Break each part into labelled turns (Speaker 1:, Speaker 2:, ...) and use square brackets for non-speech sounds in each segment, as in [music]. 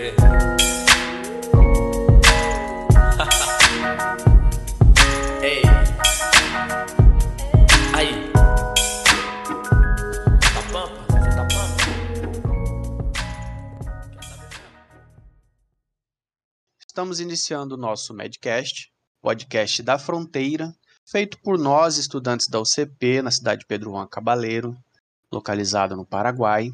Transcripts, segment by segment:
Speaker 1: crer. [laughs] Ei. Aí. Tá pampa? Você tá pampa?
Speaker 2: Estamos iniciando o nosso Medcast, podcast da Fronteira, feito por nós, estudantes da UCP, na cidade de Pedro Juan Cabaleiro, localizada no Paraguai.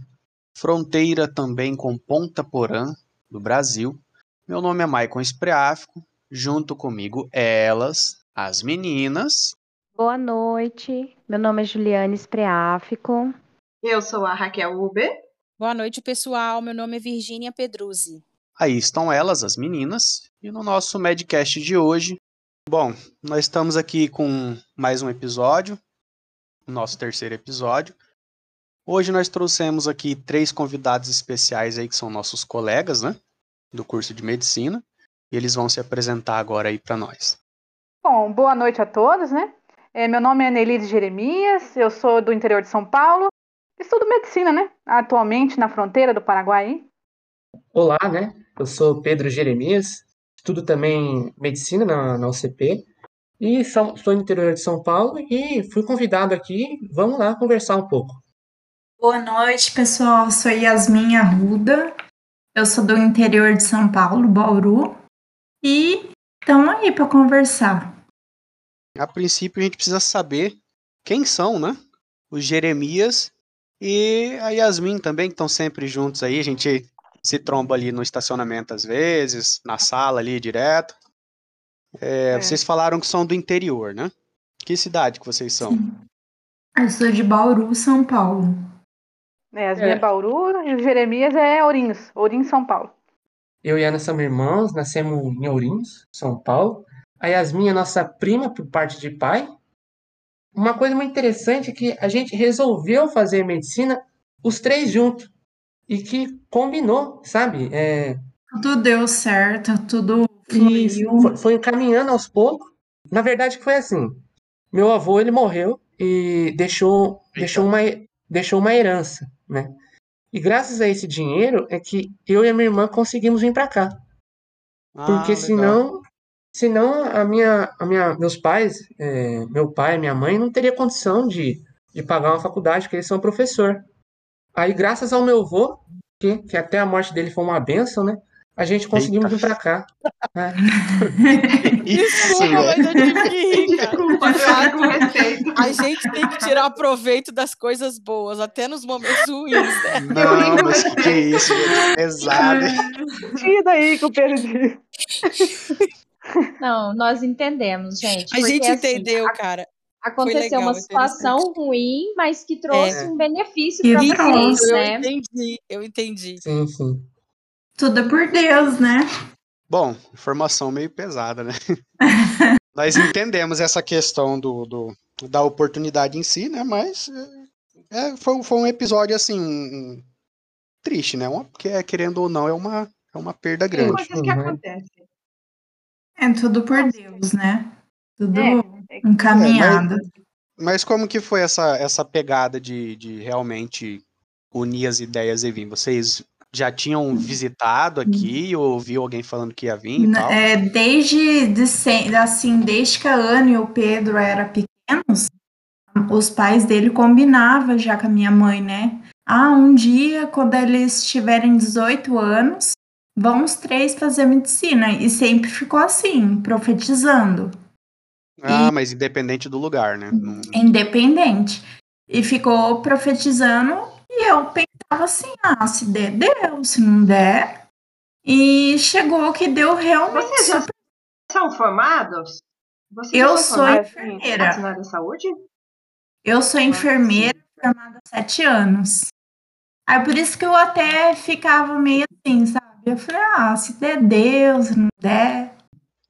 Speaker 2: Fronteira também com Ponta Porã, do Brasil. Meu nome é Maicon Espreáfico, junto comigo elas, as meninas.
Speaker 3: Boa noite, meu nome é Juliane Espreáfico.
Speaker 4: Eu sou a Raquel Uber.
Speaker 5: Boa noite, pessoal. Meu nome é Virgínia Pedruzzi.
Speaker 2: Aí estão elas, as meninas. E no nosso Medcast de hoje, bom, nós estamos aqui com mais um episódio, o nosso terceiro episódio. Hoje nós trouxemos aqui três convidados especiais aí que são nossos colegas, né, do curso de medicina, e eles vão se apresentar agora aí para nós.
Speaker 6: Bom, boa noite a todos, né? É, meu nome é Nelide Jeremias, eu sou do interior de São Paulo, estudo medicina, né? Atualmente na fronteira do Paraguai.
Speaker 7: Olá, né? Eu sou Pedro Jeremias, estudo também medicina na, na UCP e sou, sou do interior de São Paulo e fui convidado aqui. Vamos lá conversar um pouco.
Speaker 8: Boa noite, pessoal. Eu sou Yasmin Arruda. Eu sou do interior de São Paulo, Bauru. E estamos aí para conversar.
Speaker 2: A princípio a gente precisa saber quem são, né? Os Jeremias e a Yasmin também, que estão sempre juntos aí. A gente se tromba ali no estacionamento às vezes, na sala ali direto. É,
Speaker 6: É.
Speaker 2: Vocês falaram que são do interior, né? Que cidade que vocês são?
Speaker 8: Eu sou de Bauru, São Paulo.
Speaker 6: É, as minhas é Bauru e o Jeremias é Ourinhos, Ourinhos, São Paulo.
Speaker 7: Eu e a Ana somos irmãos, nascemos em Ourinhos, São Paulo. A Yasmin é nossa prima por parte de pai. Uma coisa muito interessante é que a gente resolveu fazer medicina os três juntos e que combinou, sabe? É,
Speaker 8: Tudo deu certo, tudo fluiu.
Speaker 7: foi, foi encaminhando aos poucos. Na verdade, que foi assim. Meu avô, ele morreu e deixou, deixou, uma, deixou uma herança, né? E graças a esse dinheiro é que eu e a minha irmã conseguimos vir para cá.
Speaker 2: Ah,
Speaker 7: Porque
Speaker 2: legal.
Speaker 7: senão, senão a minha, a minha, meus pais, é, meu pai e minha mãe não teria condição de, de pagar uma faculdade, porque eles são professor. Aí, graças ao meu avô, que, que até a morte dele foi uma benção, né? A gente conseguimos vir para cá. né? [laughs]
Speaker 2: Isso,
Speaker 5: Desculpa, mas eu tive que rir, cara.
Speaker 4: Desculpa,
Speaker 5: De
Speaker 4: eu
Speaker 5: fato,
Speaker 4: com respeito.
Speaker 5: a gente tem que tirar proveito das coisas boas, até nos momentos ruins, né?
Speaker 2: Não, mas que, que é isso, gente? Pesado.
Speaker 6: Tira aí que o Pedro disse.
Speaker 9: Não, nós entendemos, gente.
Speaker 5: A gente
Speaker 9: assim,
Speaker 5: entendeu, cara.
Speaker 9: aconteceu
Speaker 5: legal,
Speaker 9: uma situação ruim, mas que trouxe
Speaker 7: É.
Speaker 9: um benefício
Speaker 8: Que
Speaker 9: para vocês,
Speaker 5: Eu
Speaker 9: né?
Speaker 5: entendi, eu entendi.
Speaker 7: Sim, sim.
Speaker 8: Tudo é por Deus, né?
Speaker 2: Bom, informação meio pesada, né? [laughs] Nós entendemos essa questão do, do- da oportunidade em si, né? Mas é, é, foi, foi um episódio assim um- triste, né? Uma, que é, querendo ou não, é uma, é uma perda
Speaker 4: Tem
Speaker 2: grande.
Speaker 4: coisas que
Speaker 7: Uhum.
Speaker 4: acontecem.
Speaker 8: É tudo por Deus, né? Tudo
Speaker 6: É, é que-
Speaker 8: encaminhado.
Speaker 2: Mas como que foi essa, essa pegada de, de realmente unir as ideias e vir? Vocês já tinham visitado aqui ou ouviu alguém falando que ia vir e?
Speaker 8: É, desde assim, desde que a Ana e o Pedro eram pequenos, os pais dele combinavam já com a minha mãe, né? Ah, um dia, quando eles tiverem 18 anos, vão os três fazer medicina. E sempre ficou assim, profetizando,
Speaker 2: Ah, mas independente do lugar, né?
Speaker 8: Independente. E ficou profetizando, e eu pensava assim: ah, se der, deu, se não der. E chegou que deu realmente
Speaker 4: Vocês
Speaker 8: super
Speaker 4: são formados? Vocês
Speaker 8: Eu
Speaker 4: são
Speaker 8: sou
Speaker 4: formados em
Speaker 8: enfermeira.
Speaker 4: da saúde?
Speaker 8: Eu sou enfermeira formada há sete anos. Aí por isso que eu até ficava meio assim, sabe? Eu falei, ah, se der Deus, se não der.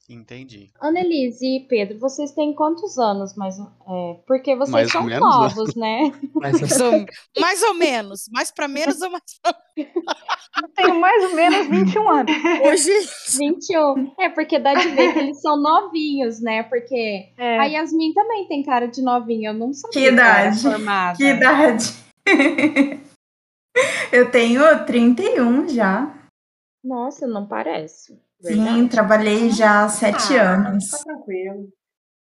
Speaker 2: Entendi.
Speaker 9: Annelise e Pedro, vocês têm quantos anos? Mais, é, porque vocês
Speaker 2: Mais
Speaker 9: são
Speaker 2: menos, né?
Speaker 9: novos, né?
Speaker 7: Mas [laughs]
Speaker 5: Mais ou, mais ou menos, mais pra menos ou mais pra
Speaker 6: Eu tenho mais ou menos 21 anos.
Speaker 5: hoje.
Speaker 9: 21. É, porque dá de ver que eles são novinhos, né? Porque
Speaker 6: É,
Speaker 9: a Yasmin também tem cara de novinha. Eu não sabia
Speaker 8: Que idade?
Speaker 9: formada.
Speaker 8: Que idade? [laughs] eu tenho 31 já.
Speaker 9: Nossa, não parece.
Speaker 8: Sim, trabalhei já há sete
Speaker 4: Ah,
Speaker 8: anos.
Speaker 4: Tá tranquilo.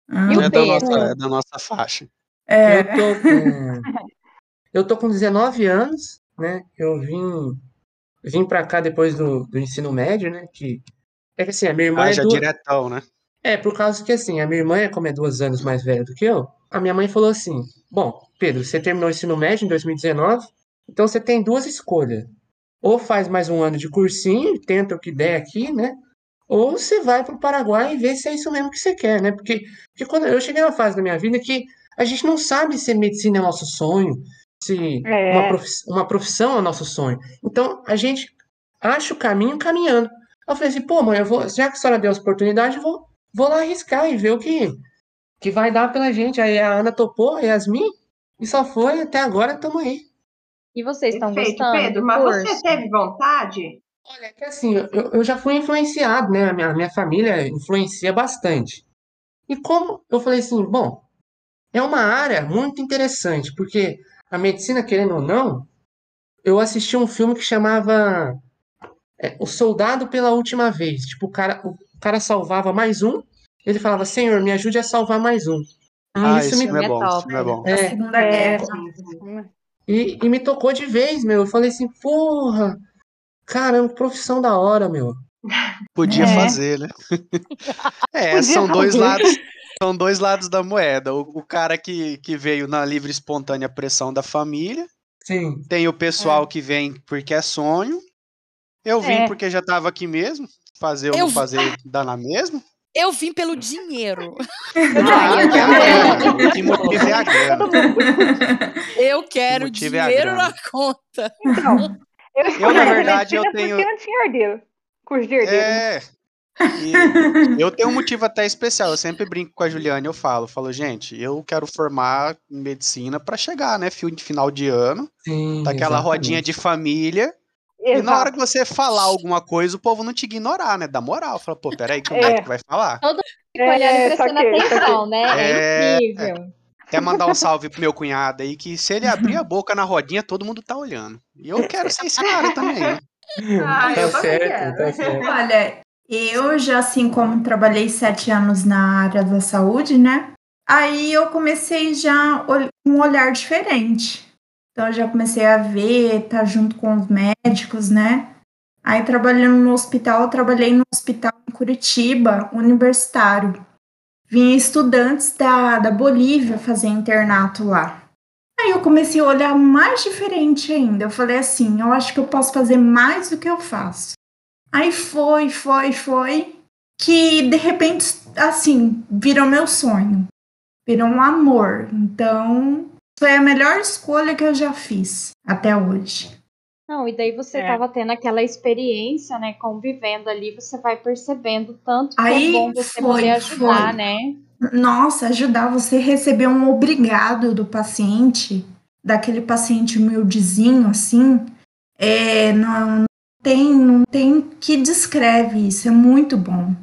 Speaker 8: Ah,
Speaker 9: o
Speaker 2: É da, nossa, é da nossa faixa.
Speaker 8: é,
Speaker 7: Eu tô com, [laughs] eu tô com 19 anos, né? Eu vim, vim pra cá depois do, do ensino médio, né? Que é que assim, a minha irmã
Speaker 2: Ah,
Speaker 7: é
Speaker 2: já
Speaker 7: duas,
Speaker 2: diretão, né?
Speaker 7: é por causa que assim, a minha irmã é como é duas anos mais velha do que eu. A minha mãe falou assim: "Bom, Pedro, você terminou o ensino médio em 2019, então você tem duas escolhas. Ou faz mais um ano de cursinho, tenta o que der aqui, né? Ou você vai para o Paraguai e vê se é isso mesmo que você quer, né? Porque, porque quando eu cheguei numa fase da minha vida que a gente não sabe se medicina é nosso sonho, se
Speaker 6: É.
Speaker 7: uma, profi- uma profissão é nosso sonho. Então a gente acha o caminho caminhando. Eu falei assim, pô, mãe, eu vou, já que a senhora deu essa oportunidade, eu vou, vou lá arriscar e ver o que, que vai dar pela gente. Aí a Ana topou, a Yasmin, e só foi, até agora estamos aí.
Speaker 9: E vocês estão gostando
Speaker 4: Pedro, mas
Speaker 9: curso?
Speaker 4: você teve vontade?
Speaker 7: Olha, é que assim, eu, eu já fui influenciado, né? A minha, minha família influencia bastante. E como eu falei assim, bom, é uma área muito interessante, porque a medicina, querendo ou não, eu assisti um filme que chamava é, O Soldado pela Última Vez. Tipo, o cara, o cara salvava mais um, ele falava, Senhor, me ajude a salvar mais um. E
Speaker 2: Ah,
Speaker 7: isso me,
Speaker 2: filme é bom,
Speaker 9: top,
Speaker 2: filme é bom.
Speaker 7: é,
Speaker 8: Segunda
Speaker 6: É.
Speaker 8: Guerra.
Speaker 7: e, e me tocou de vez, meu. Eu falei assim, porra, caramba, que profissão da hora, meu.
Speaker 2: Podia
Speaker 6: É.
Speaker 2: fazer, né? [laughs] É,
Speaker 6: Podia
Speaker 2: são dois
Speaker 6: fazer.
Speaker 2: lados, são dois lados da moeda. O, o cara que, que veio na livre e espontânea pressão da família,
Speaker 7: Sim.
Speaker 2: tem o pessoal que vem porque é sonho. Eu vim
Speaker 6: É.
Speaker 2: porque já tava aqui mesmo. Fazer ou
Speaker 5: Eu
Speaker 2: não fazer, dá na mesma.
Speaker 5: Eu vim pelo dinheiro. [laughs]
Speaker 2: Ah,
Speaker 9: eu [laughs]
Speaker 2: que é a
Speaker 9: também.
Speaker 2: grana. O que motiva é a grana.
Speaker 5: Eu quero
Speaker 2: motivo é
Speaker 5: dinheiro
Speaker 2: grana.
Speaker 5: na conta.
Speaker 6: Então, eu escolhi
Speaker 2: na [laughs] verdade, eu tenho-
Speaker 6: porque não tinha herdeiro. Curso de herdeiro.
Speaker 2: É. E [laughs] eu tenho um motivo até especial. Eu sempre brinco com a Juliane, eu falo, falo, gente, eu quero formar em medicina para chegar, né, fio de final de ano,
Speaker 7: Sim,
Speaker 2: daquela
Speaker 7: exatamente.
Speaker 2: rodinha de família. E na hora que você falar alguma coisa, o povo não te ignorar, né? Dá moral. Fala, pô, peraí, como é,
Speaker 6: É.
Speaker 2: que vai falar?
Speaker 9: Fica olhando e
Speaker 6: É,
Speaker 9: prestando
Speaker 6: saquei,
Speaker 9: atenção, né? É,
Speaker 2: É,
Speaker 9: incrível.
Speaker 2: Até mandar um salve pro meu cunhado aí, que se ele abrir a boca na rodinha, todo mundo tá olhando. E eu quero ser esse cara também.
Speaker 4: Ah,
Speaker 7: Tá certo, tá certo.
Speaker 8: Olha, eu já assim como trabalhei sete anos na área da saúde, né? Aí eu comecei já um olhar diferente. Então eu já comecei a ver, tá junto com os médicos, né? Aí trabalhando no hospital, eu trabalhei no hospital em Curitiba, universitário. Vinha estudantes da, da Bolívia fazer internato lá. Aí eu comecei a olhar mais diferente ainda. Eu falei assim, eu acho que eu posso fazer mais do que eu faço. Aí foi, foi, foi, que de repente, assim, virou meu sonho. Virou um amor. Então, foi a melhor escolha que eu já fiz até hoje.
Speaker 9: Não, e daí você
Speaker 6: É.
Speaker 9: tava tendo aquela experiência, né? Convivendo ali, você vai percebendo tanto que
Speaker 8: Aí
Speaker 9: é bom você
Speaker 8: foi,
Speaker 9: poder ajudar,
Speaker 8: foi.
Speaker 9: né?
Speaker 8: Nossa, ajudar você a receber um obrigado do paciente, daquele paciente humildezinho, assim, é, não, não tem, não tem que descreve isso, é muito bom.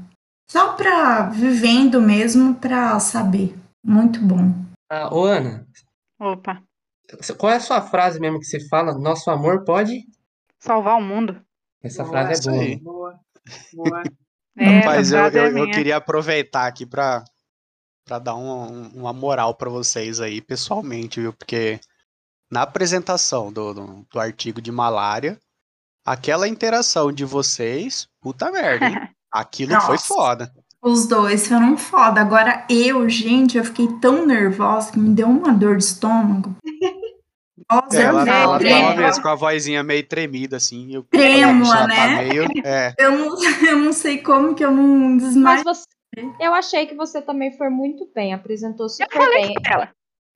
Speaker 8: Só pra vivendo mesmo pra saber. Muito bom.
Speaker 7: Ah, ô Ana,
Speaker 6: Opa,
Speaker 7: qual é a sua frase mesmo que você fala? Nosso amor pode?
Speaker 6: salvar o mundo.
Speaker 7: Essa
Speaker 4: Boa,
Speaker 7: frase é boa.
Speaker 2: aí.
Speaker 4: Boa, boa. [laughs]
Speaker 6: É,
Speaker 2: Mas
Speaker 6: essa
Speaker 2: eu, eu,
Speaker 6: é
Speaker 2: eu queria aproveitar aqui pra, pra dar um- um- uma moral pra vocês aí, pessoalmente, viu? Porque na apresentação do, do, do artigo de malária, aquela interação de vocês, puta merda, hein? [laughs] Aquilo foi foda.
Speaker 8: Os dois foram foda. Agora eu, gente, eu fiquei tão nervosa que me deu uma dor de estômago. [laughs] Nossa,
Speaker 2: É, ela,
Speaker 8: eu,
Speaker 2: tava mesmo com a vozinha meio tremida, assim. Eu,
Speaker 8: Trêmula,
Speaker 2: ela tá
Speaker 8: né?
Speaker 2: meio, é,
Speaker 8: eu, não, [laughs] eu não sei como que eu não desmaiei.
Speaker 9: Mas você, eu achei que você também foi muito bem, apresentou
Speaker 6: Eu
Speaker 9: super
Speaker 6: falei
Speaker 9: bem.
Speaker 6: ela.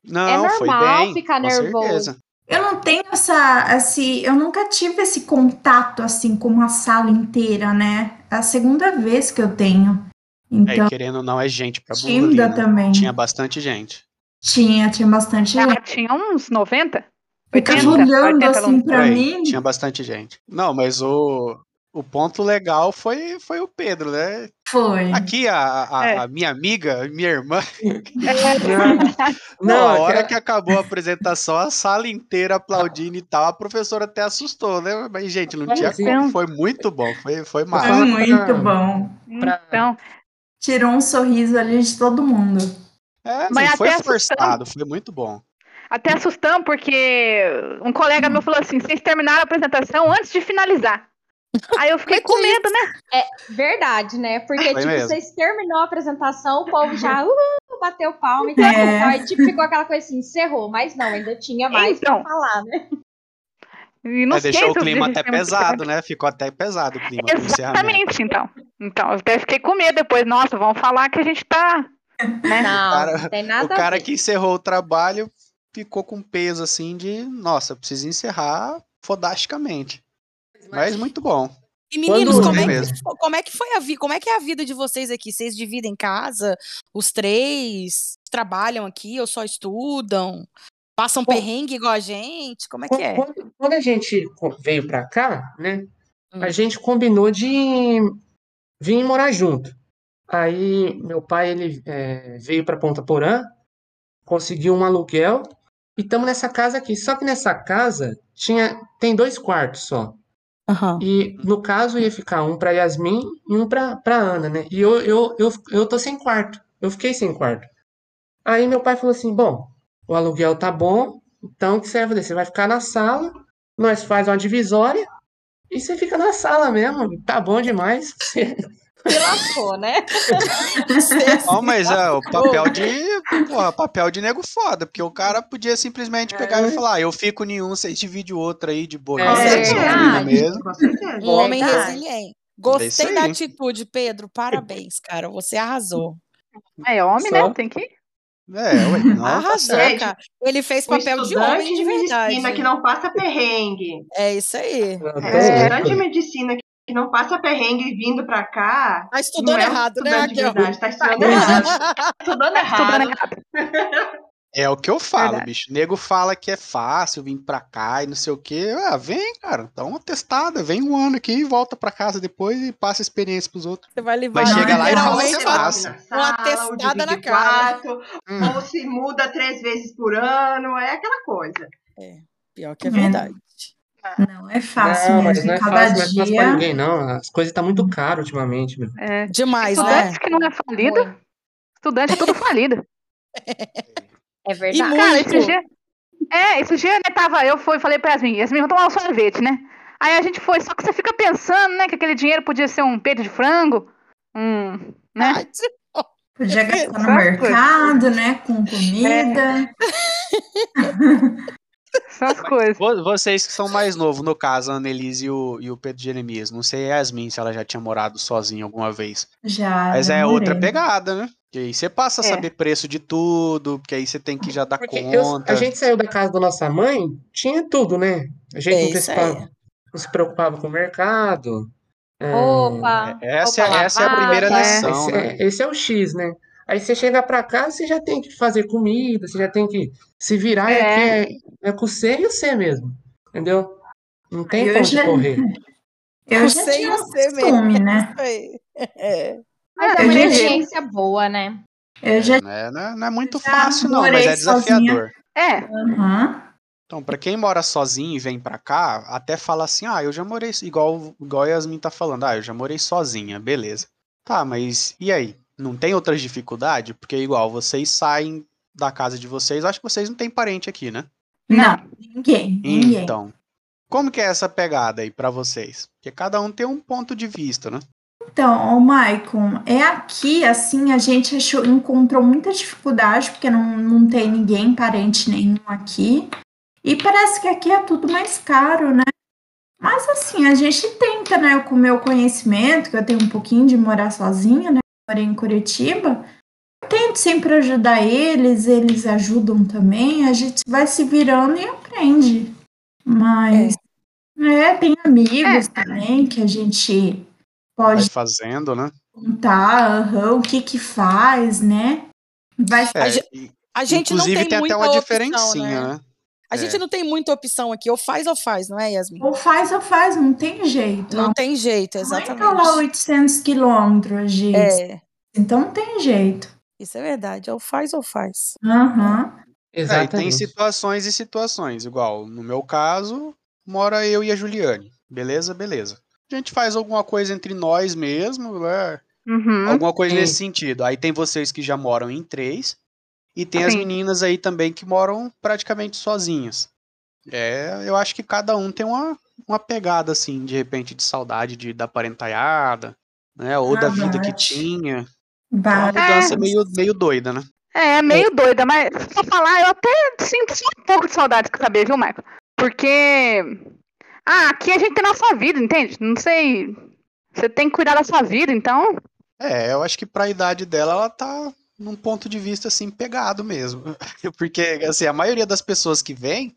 Speaker 2: não, foi
Speaker 9: normal
Speaker 2: bem,
Speaker 9: ficar nervoso.
Speaker 2: certeza.
Speaker 8: Eu não tenho essa, esse, eu nunca tive esse contato assim com uma sala inteira, né? É a segunda vez que eu tenho.
Speaker 2: É,
Speaker 8: Então,
Speaker 2: e querendo ou não, é gente pra bunda ali,
Speaker 8: tímida
Speaker 2: né?
Speaker 8: também.
Speaker 2: Tinha bastante gente.
Speaker 8: Tinha, tinha bastante gente.
Speaker 6: Ah, tinha uns 90?
Speaker 8: Ficava
Speaker 6: 80,
Speaker 8: olhando
Speaker 6: 80
Speaker 8: assim pra
Speaker 2: aí,
Speaker 8: mim.
Speaker 2: Tinha bastante gente. Não, mas o, o ponto legal foi, foi o Pedro, né?
Speaker 8: Foi.
Speaker 2: Aqui a, a,
Speaker 6: É.
Speaker 2: a minha amiga, minha irmã, [laughs]
Speaker 7: Não,
Speaker 2: na hora que acabou a apresentação, a sala inteira aplaudindo e tal, a professora até assustou, né? Mas, gente, não tinha como, foi muito bom, foi, foi
Speaker 8: Foi
Speaker 2: massa.
Speaker 7: falo
Speaker 8: muito
Speaker 7: pra-
Speaker 8: bom.
Speaker 7: Pra-
Speaker 6: Então,
Speaker 8: Tirou um sorriso ali de todo mundo.
Speaker 2: É,
Speaker 6: Mas
Speaker 2: foi forçado, foi muito bom.
Speaker 6: Até assustamos, porque um colega meu falou assim: vocês terminaram a apresentação antes de finalizar. Aí eu fiquei com medo, né?
Speaker 9: Verdade, né? Porque,
Speaker 2: Foi
Speaker 9: tipo,
Speaker 2: mesmo.
Speaker 9: vocês terminou a apresentação, o povo já [laughs] uh, bateu palma e tal.
Speaker 8: É.
Speaker 9: Aí, tipo, ficou aquela coisa assim, encerrou. Mas não, ainda tinha mais
Speaker 6: Então.
Speaker 9: pra falar, né?
Speaker 6: E não
Speaker 2: É, deixou o clima até pesado, né? Ficou até pesado o clima.
Speaker 6: Exatamente, então. Então, eu até fiquei com medo depois. Nossa, vão falar que a gente tá. Né?
Speaker 9: Não,
Speaker 2: cara-
Speaker 9: não tem
Speaker 2: O
Speaker 9: nada a
Speaker 2: cara
Speaker 9: ver.
Speaker 2: que encerrou o trabalho ficou com peso assim de, nossa, preciso encerrar fodasticamente. Mas muito bom.
Speaker 5: E meninos,
Speaker 7: Quando-
Speaker 5: como é,
Speaker 2: Mesmo.
Speaker 5: que, como é que foi a vida? Como é que é a vida de vocês aqui? Vocês dividem casa? Os três trabalham aqui ou só estudam? Passam
Speaker 7: Bom,
Speaker 5: perrengue igual a gente? Como é que é?
Speaker 7: Quando, quando a gente veio pra cá, né?
Speaker 5: Hum.
Speaker 7: A gente combinou de vir morar junto. Aí meu pai ele é, veio para Ponta Porã, conseguiu um aluguel e estamos nessa casa aqui. Só que nessa casa tinha tem dois quartos só.
Speaker 5: Aham.
Speaker 7: E no caso ia ficar um para Yasmin e um para para Ana, né? E eu, eu, eu, eu tô sem quarto. Eu fiquei sem quarto. Aí meu pai falou assim: bom, o aluguel tá bom, então o que você vai fazer? Você vai ficar na sala, nós faz uma divisória e você fica na sala mesmo. Tá bom demais. [laughs]
Speaker 9: Se lascou, né?
Speaker 2: Ó, mas é o papel de. Porra, papel de nego foda, porque o cara podia simplesmente pegar e falar: ah, eu fico em um, vocês dividem o outro aí de boa.
Speaker 7: É
Speaker 2: vocês
Speaker 8: verdade.
Speaker 2: combinam mesmo.
Speaker 4: Com certeza.
Speaker 5: Um homem resiliente.
Speaker 2: É
Speaker 5: Gostei da atitude, Pedro. Parabéns, cara. Você arrasou.
Speaker 6: É homem,
Speaker 7: Só.
Speaker 6: né? Tem que.
Speaker 2: É, ué, não, tá
Speaker 5: Arrasou,
Speaker 2: certo.
Speaker 5: cara. Ele fez papel de homem de verdade.
Speaker 4: medicina que não passa perrengue.
Speaker 5: É isso aí.
Speaker 4: É, o estudante de medicina que não passa perrengue vindo pra cá.
Speaker 5: Tá estudando
Speaker 4: não é um
Speaker 5: errado, né, Raquel?
Speaker 4: verdade, tá estudando
Speaker 7: é.
Speaker 4: errado. Tá estudando [laughs]
Speaker 6: Estudando
Speaker 4: errado.
Speaker 6: errado.
Speaker 2: É o que eu falo,
Speaker 6: Verdade.
Speaker 2: bicho. Nego fala que é fácil vir pra cá e não sei o quê. Ah, vem, cara, dá uma testada, vem um ano aqui e volta pra casa depois e passa a experiência pros outros.
Speaker 5: Você vai levar
Speaker 2: Mas chega lá e fala que é
Speaker 5: uma-
Speaker 2: massa.
Speaker 5: uma testada na cara.
Speaker 2: Hum.
Speaker 4: Ou se muda três vezes por ano, é aquela coisa.
Speaker 5: Pior que é
Speaker 8: É.
Speaker 5: verdade.
Speaker 8: Não é fácil
Speaker 7: Não, mas
Speaker 8: mesmo.
Speaker 7: não é
Speaker 8: Cada
Speaker 7: fácil, não é fácil pra
Speaker 8: dia.
Speaker 7: ninguém, não. As coisas estão muito caras ultimamente, meu.
Speaker 6: É.
Speaker 5: Demais, né?
Speaker 6: Estudante que não é falido. Estudante é tudo [laughs] falido.
Speaker 9: É
Speaker 5: E
Speaker 9: verdade.
Speaker 6: Cara,
Speaker 5: muito.
Speaker 6: esse dia. É, esse dia, né, tava. Eu fui, falei pra Yasmin, Yasmin, vamos tomar um sorvete, né? Aí a gente foi, só que você fica pensando, né, que aquele dinheiro podia ser um peito de frango, um. né?
Speaker 8: Podia gastar no mercado, né? Com comida. [laughs]
Speaker 6: Essas coisas.
Speaker 2: Vo- Vocês que são mais novos, no caso, a Annelise e o, e o Pedro Jeremias. Não sei a Yasmin se ela já tinha morado sozinha alguma vez.
Speaker 8: Já.
Speaker 2: Mas é outra pegada, né? Que aí você passa a
Speaker 6: É.
Speaker 2: saber preço de tudo, porque aí você tem que já dar
Speaker 7: Porque eu-
Speaker 2: conta.
Speaker 7: a gente saiu da casa da nossa mãe, tinha tudo, né? A gente
Speaker 5: É
Speaker 7: não,
Speaker 5: isso
Speaker 7: preocupava-
Speaker 5: aí.
Speaker 7: não se preocupava com o mercado. É.
Speaker 2: Essa, é-
Speaker 9: roupa
Speaker 2: essa é a primeira lição,
Speaker 7: esse,
Speaker 2: né?
Speaker 7: é, esse é o X, né? Aí você chega pra casa, você já tem que fazer comida, você já tem que se virar, e
Speaker 6: É.
Speaker 7: é, é com o C e o C mesmo, entendeu? Não tem
Speaker 8: eu
Speaker 7: onde
Speaker 8: já-
Speaker 7: correr. [laughs]
Speaker 8: Eu
Speaker 5: O
Speaker 8: já
Speaker 5: sem
Speaker 8: tinha
Speaker 5: você mesmo.
Speaker 8: costume, né?
Speaker 5: Aí. É.
Speaker 9: Mas
Speaker 6: É,
Speaker 9: é uma
Speaker 8: eu
Speaker 9: experiência boa, né?
Speaker 8: Eu já.
Speaker 2: Não é, não é- não é muito
Speaker 8: Já
Speaker 2: fácil, não, mas é desafiador.
Speaker 6: É,
Speaker 8: Aham.
Speaker 2: Então, pra quem mora sozinho e vem pra cá, até fala assim: ah, eu já morei, igual, igual a Yasmin tá falando, ah, eu já morei sozinha, beleza. Tá, mas e aí? Não tem outras dificuldades? Porque, igual, vocês saem da casa de vocês, acho que vocês não têm parente aqui, né?
Speaker 8: Não, ninguém. Ninguém.
Speaker 2: Então, como que é essa pegada aí pra vocês? Porque cada um tem um ponto de vista, né?
Speaker 8: Então, ô Maicon, é aqui, assim, a gente achou, encontrou muita dificuldade, porque não, não tem ninguém, parente nenhum aqui. E parece que aqui é tudo mais caro, né? Mas assim, a gente tenta, né? Com o meu conhecimento, que eu tenho um pouquinho de morar sozinha, né? Morei em Curitiba. Eu tento sempre ajudar eles, eles ajudam também. A gente vai se virando e aprende. Mas, é, tem amigos também que a gente
Speaker 2: Vai
Speaker 8: pode
Speaker 2: fazendo, né?
Speaker 8: contar aham, o que que faz, né? Vai
Speaker 2: É,
Speaker 5: A ge- A gente
Speaker 2: inclusive
Speaker 5: não tem,
Speaker 2: tem até uma
Speaker 5: opção,
Speaker 2: diferencinha,
Speaker 5: né?
Speaker 2: né?
Speaker 5: A
Speaker 2: É.
Speaker 5: gente não tem muita opção aqui, ou faz ou faz, não é, Yasmin?
Speaker 8: Ou faz ou faz, não tem jeito.
Speaker 5: Não tem jeito,
Speaker 8: Não é lá
Speaker 5: exatamente.
Speaker 8: 800 quilômetros, gente.
Speaker 5: É,
Speaker 8: Então não tem jeito.
Speaker 5: isso é verdade, ou faz ou faz.
Speaker 8: Aham.
Speaker 2: É, e tem
Speaker 7: Exatamente.
Speaker 2: situações e situações. Igual, no meu caso, mora eu e a Juliane. Beleza? Beleza. A gente faz alguma coisa entre nós mesmo, né?
Speaker 6: Uhum.
Speaker 2: Alguma coisa
Speaker 7: Sim.
Speaker 2: nesse sentido. Aí tem vocês que já moram em três. E tem as
Speaker 6: Sim.
Speaker 2: meninas aí também que moram praticamente sozinhas. É, eu acho que cada um tem uma, uma pegada, assim, de repente, de saudade de, da parentaiada, né? Ou da
Speaker 8: Ah,
Speaker 2: vida que tinha. É uma mudança meio, meio doida, né?
Speaker 6: É, meio doida, mas pra falar, eu até sinto só um pouco de saudade, quer saber, viu, Michael? Porque. Ah, aqui a gente tem nossa vida, entende? Não sei. Você tem que cuidar da sua vida, então.
Speaker 2: É, eu acho que pra idade dela, ela tá num ponto de vista, assim, pegado mesmo. [laughs] Porque, assim, a maioria das pessoas que vem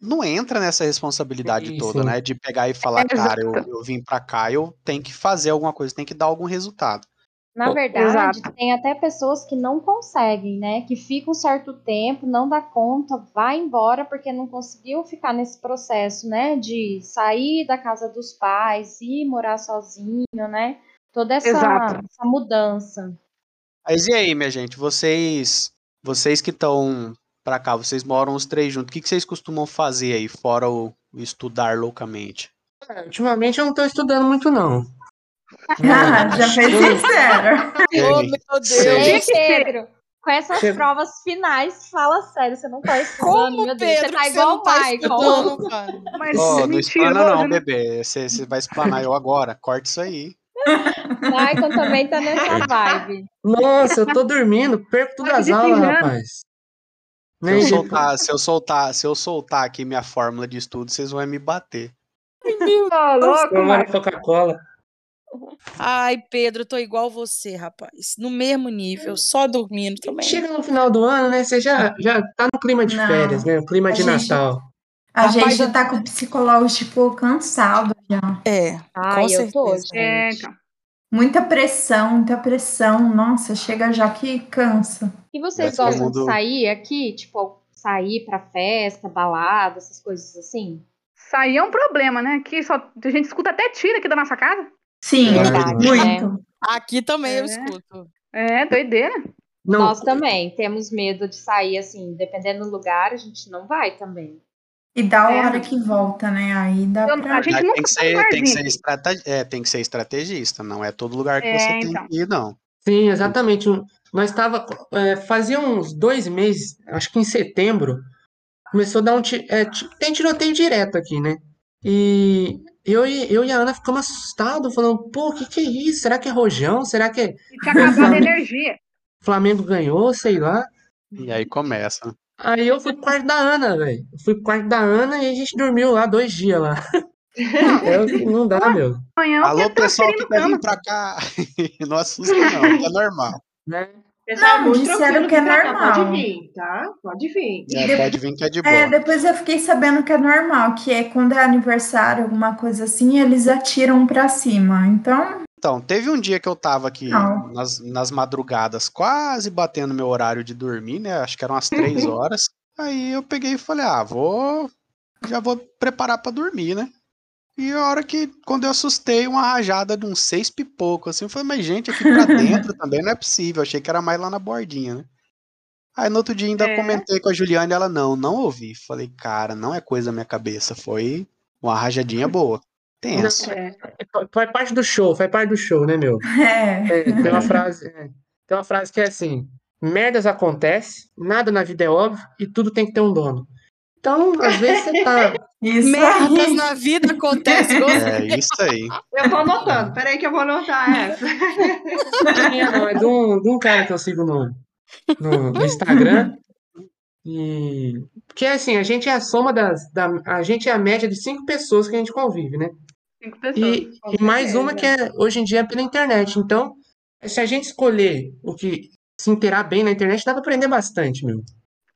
Speaker 2: não entra nessa responsabilidade
Speaker 7: Sim,
Speaker 2: toda,
Speaker 7: sim.
Speaker 2: né? De pegar e falar,
Speaker 6: É,
Speaker 2: cara, eu, eu vim pra cá, eu tenho que fazer alguma coisa, tem que dar algum resultado.
Speaker 9: Na verdade,
Speaker 6: exato.
Speaker 9: tem até pessoas que não conseguem, né? Que ficam um certo tempo, não dá conta, vai embora porque não conseguiu ficar nesse processo, né? De sair da casa dos pais e morar sozinho, né? Toda essa, essa mudança.
Speaker 2: Mas e aí, minha gente, vocês vocês que estão pra cá, vocês moram os três juntos, o que, que vocês costumam fazer aí, fora o, o estudar loucamente?
Speaker 7: É, Ultimamente eu não tô estudando muito, não.
Speaker 8: Ah, [laughs] já foi sincero.
Speaker 5: Oh, meu. Deus!
Speaker 9: Ei, Pedro, com essas provas finais, fala sério, você não tá estudando,
Speaker 5: Como,
Speaker 9: meu Deus, você
Speaker 5: Pedro,
Speaker 9: tá
Speaker 5: você
Speaker 9: igual
Speaker 5: não
Speaker 9: o
Speaker 5: tá
Speaker 9: Michael.
Speaker 6: Mas
Speaker 2: Ó, não explana não,
Speaker 6: né?
Speaker 2: bebê. Você você vai explanar eu agora. Corta isso aí.
Speaker 9: Michael também tá nessa vibe.
Speaker 7: Nossa, eu tô dormindo, perco todas as
Speaker 6: Tá
Speaker 7: aulas, rapaz.
Speaker 2: Se eu soltar, se eu soltar, se eu soltar aqui minha fórmula de estudo, vocês vão me bater.
Speaker 6: Louco, mano.
Speaker 7: Coca-Cola.
Speaker 5: Ai, Pedro, tô igual você, rapaz. No mesmo nível, só dormindo também.
Speaker 7: Chega no final do ano, né? Você já, já tá no clima de
Speaker 8: Não.
Speaker 7: férias, né? O clima
Speaker 8: A
Speaker 7: de
Speaker 8: gente-
Speaker 7: Natal.
Speaker 8: A
Speaker 5: Rapaz,
Speaker 8: gente já tá com o psicológico cansado já.
Speaker 5: É,
Speaker 9: Ai,
Speaker 5: com
Speaker 9: eu tô,
Speaker 5: certeza.
Speaker 6: É,
Speaker 9: gente.
Speaker 6: então.
Speaker 8: Muita pressão, muita pressão. Nossa, chega já que cansa.
Speaker 9: E vocês
Speaker 2: todo
Speaker 9: gostam de sair aqui? Tipo, sair pra festa, balada, essas coisas assim?
Speaker 6: Sair é um problema, né? Aqui só, a gente escuta até tiro aqui da nossa casa.
Speaker 8: Sim,
Speaker 9: Verdade,
Speaker 8: muito.
Speaker 5: Aqui também eu
Speaker 6: É.
Speaker 5: escuto.
Speaker 6: É, doideira.
Speaker 7: Não,
Speaker 9: Nós também temos medo de sair assim, dependendo do lugar, a gente não vai também.
Speaker 8: E da
Speaker 6: É.
Speaker 8: hora que volta, né? Aí dá
Speaker 6: Eu-
Speaker 8: pra.
Speaker 6: a gente nunca
Speaker 2: tem que
Speaker 6: foi
Speaker 2: ser, tem que ser, é, tem que ser estrategista, não é todo lugar que
Speaker 6: É,
Speaker 2: você tem
Speaker 6: então.
Speaker 2: que ir, não.
Speaker 7: Sim, exatamente. Nós estava é, fazia uns dois meses, acho que em setembro, começou a dar um é, tem tiroteio direto aqui, né? E eu, e eu e a Ana ficamos assustados, falando, pô, o que que é isso? Será que é rojão? Será que é
Speaker 6: E tinha acabado a [laughs] energia.
Speaker 7: Flamengo ganhou? Sei lá.
Speaker 2: E aí começa.
Speaker 7: Aí eu fui pro quarto da Ana, velho. Fui pro quarto da Ana e a gente dormiu lá dois dias lá. É, o que não dá, meu.
Speaker 2: Alô, pessoal que vir
Speaker 6: cama.
Speaker 2: pra cá. [laughs] Não assusta, não, que é normal.
Speaker 7: Né?
Speaker 4: Pessoal,
Speaker 8: Não, disseram que é
Speaker 4: cá,
Speaker 8: normal.
Speaker 4: Pode vir, tá? Pode vir.
Speaker 2: É,
Speaker 8: De-
Speaker 2: pode vir que é de
Speaker 8: É,
Speaker 2: boa.
Speaker 8: depois eu fiquei sabendo que é normal, que é quando é aniversário, alguma coisa assim, eles atiram pra cima. Então,
Speaker 2: Então, teve um dia que eu tava aqui nas, nas madrugadas, quase batendo meu horário de dormir, né? Acho que eram umas três horas. Aí eu peguei e falei, ah, vou. Já vou preparar pra dormir, né? E a hora que, quando eu assustei, uma rajada de uns seis pipocos, assim, eu falei, mas gente, aqui pra [laughs] dentro também não é possível. Achei que era mais lá na bordinha, né? Aí no outro dia ainda
Speaker 6: É.
Speaker 2: comentei com a Juliane, ela, não, não ouvi. Falei, cara, não é coisa da minha cabeça, foi uma rajadinha boa. Tenso.
Speaker 6: É.
Speaker 7: É, Faz parte do show, faz parte do show, né, meu?
Speaker 8: é.
Speaker 7: É, tem uma frase, é, tem uma frase que é assim: merdas acontecem, nada na vida é óbvio e tudo tem que ter um dono. Então, às vezes você tá. [laughs]
Speaker 8: Isso
Speaker 5: Merdas
Speaker 8: aí.
Speaker 5: na vida acontecem.
Speaker 2: É isso aí.
Speaker 4: Eu vou anotando. Peraí que eu vou anotar essa.
Speaker 7: Não é minha, não, é de um, de um cara que eu sigo no, no, no Instagram. E. Porque assim, a gente é a soma das. Da, a gente é a média de cinco pessoas que a gente convive, né?
Speaker 6: Cinco pessoas.
Speaker 7: E, e mais uma que é hoje em dia é pela internet. Então, se a gente escolher o que se inteirar bem na internet, dá pra aprender bastante, meu.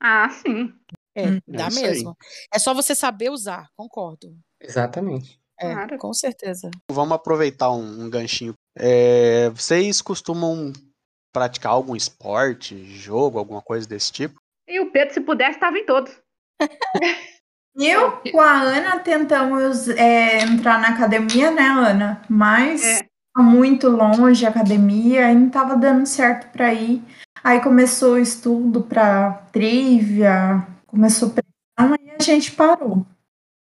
Speaker 6: Ah, sim.
Speaker 5: É, dá
Speaker 2: isso aí.
Speaker 5: mesmo. É só você saber usar, concordo.
Speaker 7: Exatamente.
Speaker 5: É,
Speaker 6: Claro.
Speaker 5: com certeza.
Speaker 2: Vamos aproveitar um, um ganchinho. É, vocês costumam praticar algum esporte, jogo, alguma coisa desse tipo?
Speaker 6: E o Pedro, se pudesse, estava em todos. [laughs]
Speaker 8: Eu com a Ana tentamos é, entrar na academia, né, Ana? Mas
Speaker 6: É.
Speaker 8: tá muito longe a academia e não tava dando certo pra ir. Aí começou o estudo pra trivia, começou pressão e a gente parou.